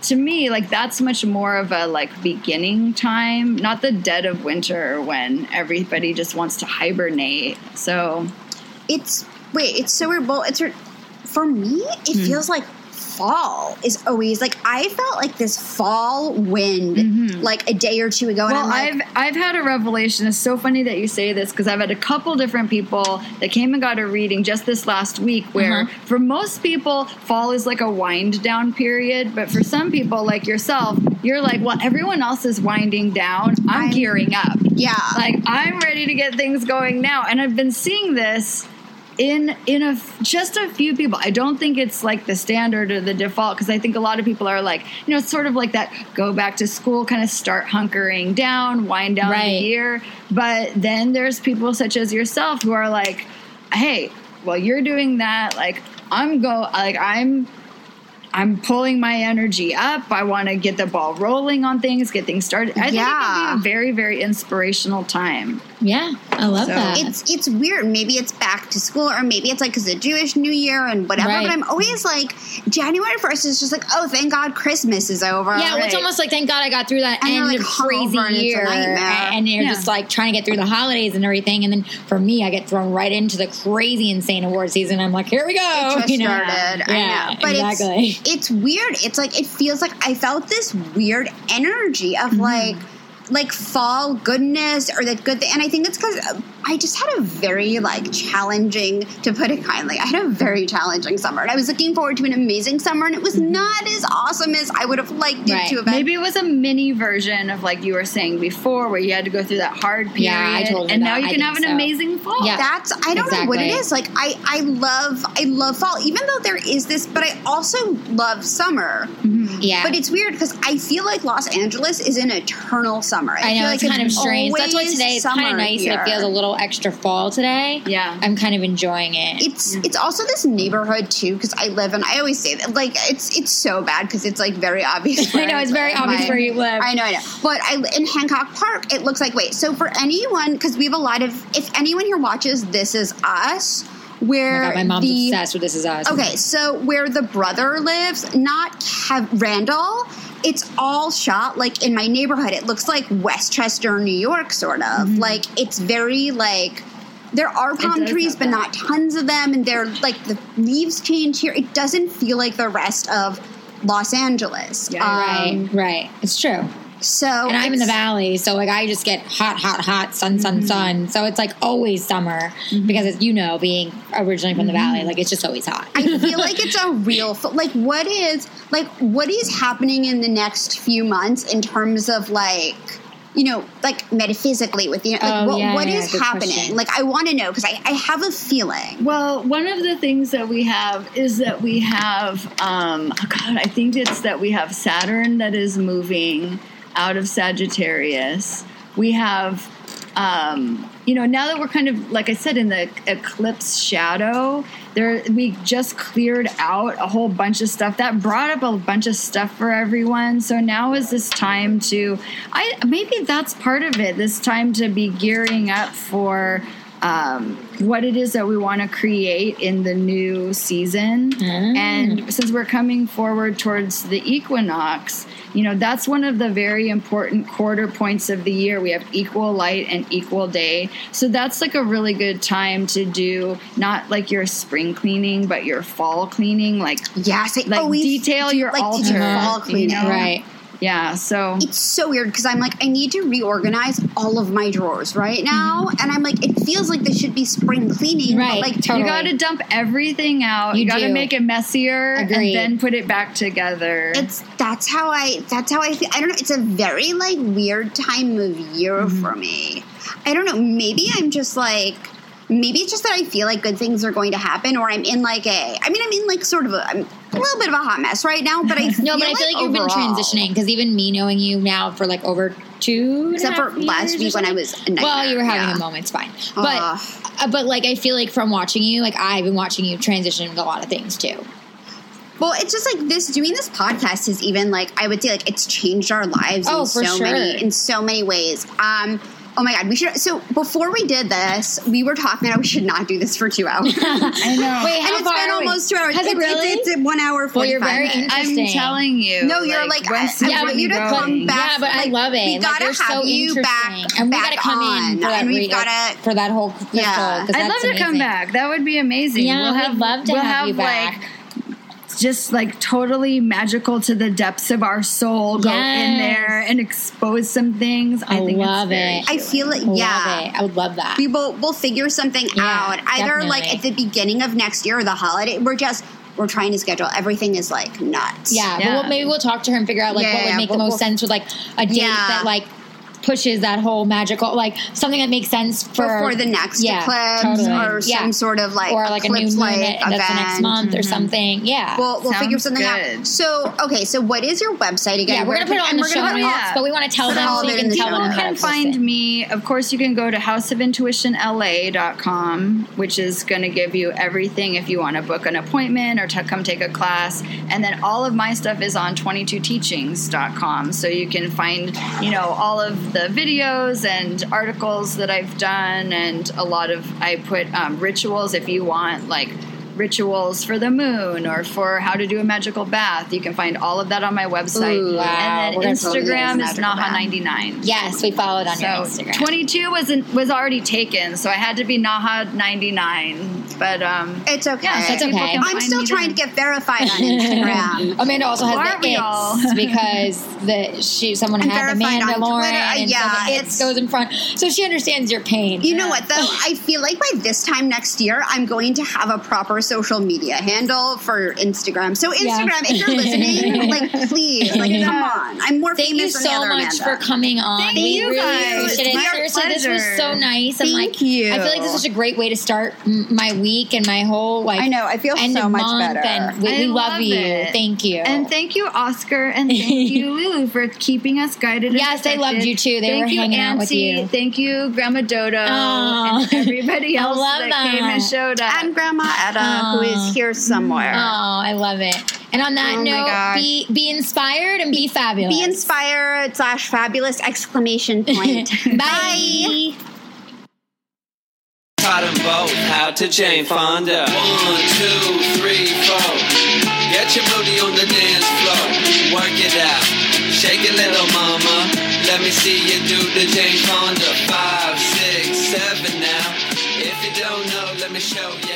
to me, like that's much more of a like beginning time, not the dead of winter when everybody just wants to hibernate. So It's wait, it's so weird. Well, it's for me. It Hmm. feels like fall is always like I felt like this fall wind like a day or two ago, and Well, I'm like, I've I've had a revelation. It's so funny that you say this because I've had a couple different people that came and got a reading just this last week. Where Uh-huh. for most people, fall is like a wind down period, but for some people like yourself, you're like, well, everyone else is winding down. I'm, I'm- gearing up. yeah, Like I'm ready to get things going now, and I've been seeing this in in a just a few people. I don't think it's like the standard or the default because I think a lot of people are like, you know, it's sort of like that go back to school kind of start hunkering down, wind down the year. But then there's people such as yourself who are like, hey, well, you're doing that. Like I'm go like I'm. I'm pulling my energy up. I want to get the ball rolling on things, get things started. I think it can be a very, very inspirational time. Yeah, I love So- that. it's it's weird. Maybe it's back to school, or maybe it's like because the Jewish New Year and whatever. Right. But I'm always like January first is just like, oh, thank God Christmas is over. Yeah, well, it's almost like thank God I got through that And you're, end like, of crazy and year, and you're Yeah. just like trying to get through the holidays and everything. And then for me, I get thrown right into the crazy insane award season. I'm like, here we go. It just you know? started. Yeah, I know. But exactly. It's weird. It's like it feels like I felt this weird energy of Mm-hmm. like like fall goodness or that good thing. And I think it's because I just had a very like challenging, to put it kindly, I had a very challenging summer, and I was looking forward to an amazing summer, and it was not as awesome as I would have liked it Mm-hmm. Right. to have been. Maybe it was a mini version of like you were saying before, where you had to go through that hard period, Yeah, I told you and that. now you I can have an so. amazing fall. Yeah. That's I don't know what it is. Like I I love I love fall, even though there is this, but I also love summer. yeah, But it's weird because I feel like Los Angeles is an eternal summer. I know feel it's like kind of strange. That's why today it's kind of summer nice and it feels a little extra fall today. Yeah. I'm kind of enjoying it. It's it's also this neighborhood too because I live and I always say that like it's it's so bad because it's like very obvious. I know it's very obvious my- where you live. I know, I know. But I in Hancock Park, it looks like wait. So for anyone, because we have a lot of, if anyone here watches This Is Us, Oh where my God, my mom's the, obsessed with this is us. Okay, so where the brother lives, not Kev- Randall, it's all shot like in my neighborhood. It looks like Westchester, New York, sort of. Like it's very like there are palm trees, but that. not tons of them, and they're like the leaves change here. It doesn't feel like the rest of Los Angeles. Yeah, Um, Right, right. It's true. So And I'm in the valley, so like I just get hot, hot, hot, sun, sun, mm-hmm. sun. So it's like always summer mm-hmm. because, as you know, being originally from the mm-hmm. valley, like it's just always hot. I feel like it's a real like what is like what is happening in the next few months in terms of like you know like metaphysically with you like Oh, what, yeah, what yeah, is good happening question. like I want to know because I, I have a feeling Well, one of the things that we have is that we have, um, oh God, I think it's that we have Saturn that is moving out of Sagittarius. We have, um, you know, now that we're kind of, like I said, in the eclipse shadow, there we just cleared out a whole bunch of stuff that brought up a bunch of stuff for everyone. So now is this time to, I maybe that's part of it. This time to be gearing up for um, what it is that we want to create in the new season. And since we're coming forward towards the equinox, you know, that's one of the very important quarter points of the year. We have equal light and equal day. So that's like a really good time to do not like your spring cleaning, but your fall cleaning. Like, Yes, like always detail your like, altar. fall you cleaning. know? Right. Yeah. So It's so weird because I'm like, I need to reorganize all of my drawers right now, and I'm like, it feels like this should be spring cleaning, Right, But like, totally. You got to dump everything out. You You, got to do. make it messier Agreed. and then put it back together. it's that's how I that's how I feel. I don't know. It's a very like weird time of year Mm-hmm. for me. I don't know. Maybe I'm just like. Maybe it's just that I feel like good things are going to happen, or I'm in like a. I mean, I'm in like sort of a. I'm a little bit of a hot mess right now, but I No, but I feel like you've been transitioning because even me knowing you now for like over two, Except for last week when I was a Well, you were having yeah. a moment. It's fine, but uh, but like I feel like from watching you, like I've been watching you transition with a lot of things too. Well, it's just like this doing this podcast is even like I would say like it's changed our lives Oh, in for so sure. many in so many ways. Um oh my god, we should so before we did this, we were talking about we should not do this for two hours. I know. Wait, how it's far been are we? almost two hours. Has it it's, really? it's, it's one hour Well, you're very five. I'm telling you. No, you're like, I, Wesley, I Yeah, want you to going. come back. yeah, but I love it. We gotta you're have so you back, and we gotta come on, in for that and we've gotta for that whole crystal. Yeah. 'cause I'd love to come back. That would be amazing. Yeah, we'll we'd have, love to we'll have you like back. Just like totally magical to the depths of our soul. Go in there and expose some things. I, I think love it's very it. I feel like Love yeah. it. I would love that. we will we'll figure something Yeah, out either like at the beginning of next year or the holiday we're just we're trying to schedule everything is like nuts Yeah, Yeah. But we'll, maybe we'll talk to her and figure out like Yeah, what would make we'll- the most we'll- sense with like a date Yeah. that like pushes that whole magical like something that makes sense for before the next yeah, eclipse totally. or Yeah. some sort of like or like a new moon eclipse-like that's the next event. month or mm-hmm. something. Yeah. We'll, we'll figure Sounds something out. So, okay, so what is your website again? yeah, we're gonna put it on and the show notes, yeah. but we want to tell Put them all so you can tell them You can find listen. me. Of course, you can go to houseofintuitionla.com, which is going to give you everything if you want to book an appointment or to come take a class. And then all of my stuff is on 22teachings.com. So you can find, you know, all of the videos and articles that I've done and a lot of, I put um, rituals if you want, like, rituals for the moon or for how to do a magical bath. You can find all of that on my website. Ooh, wow. And We're then gonna totally do Instagram is. Naha99. Yes, we followed on your Instagram. 22 was was already taken, so I had to be Naha 99. But um, It's okay. Yeah, so That's okay. I'm still trying to get verified on Instagram. Amanda also has Aren't the its because the she someone I'm had the verified on Uh, and yeah, so the its it's- goes in front, so she understands your pain. You know what, though? I feel like by this time next year, I'm going to have a proper social media handle for Instagram. So, Yeah. Instagram, if you're listening, like, please, like, come on. I'm more famous. Thank you famous than the so much Amanda. for coming on. Thank we you really guys. appreciate It's it. my Seriously, this was so nice. and Thank like, you. I feel like this is such a great way to start my week and my whole like. I know, I feel end so of much month, better. And we, we love, love you. Thank you. And thank you, Oscar, and thank you, Lulu, for keeping us guided. and Yes, they loved you too. They thank were you, hanging out with you. Thank you, Grandma Dodo, Aw. and everybody I else love that, came and showed up. and Grandma Etta, who Aw. is here somewhere. oh, I love it. And on that Oh note, be be inspired and be fabulous. Be inspired slash fabulous exclamation point. Bye. Taught them both how to Jane Fonda. One, two, three, four. Get your booty on the dance floor. Work it out. Shake it, little mama. Let me see you do the Jane Fonda. Five, six, seven now. If you don't know, let me show you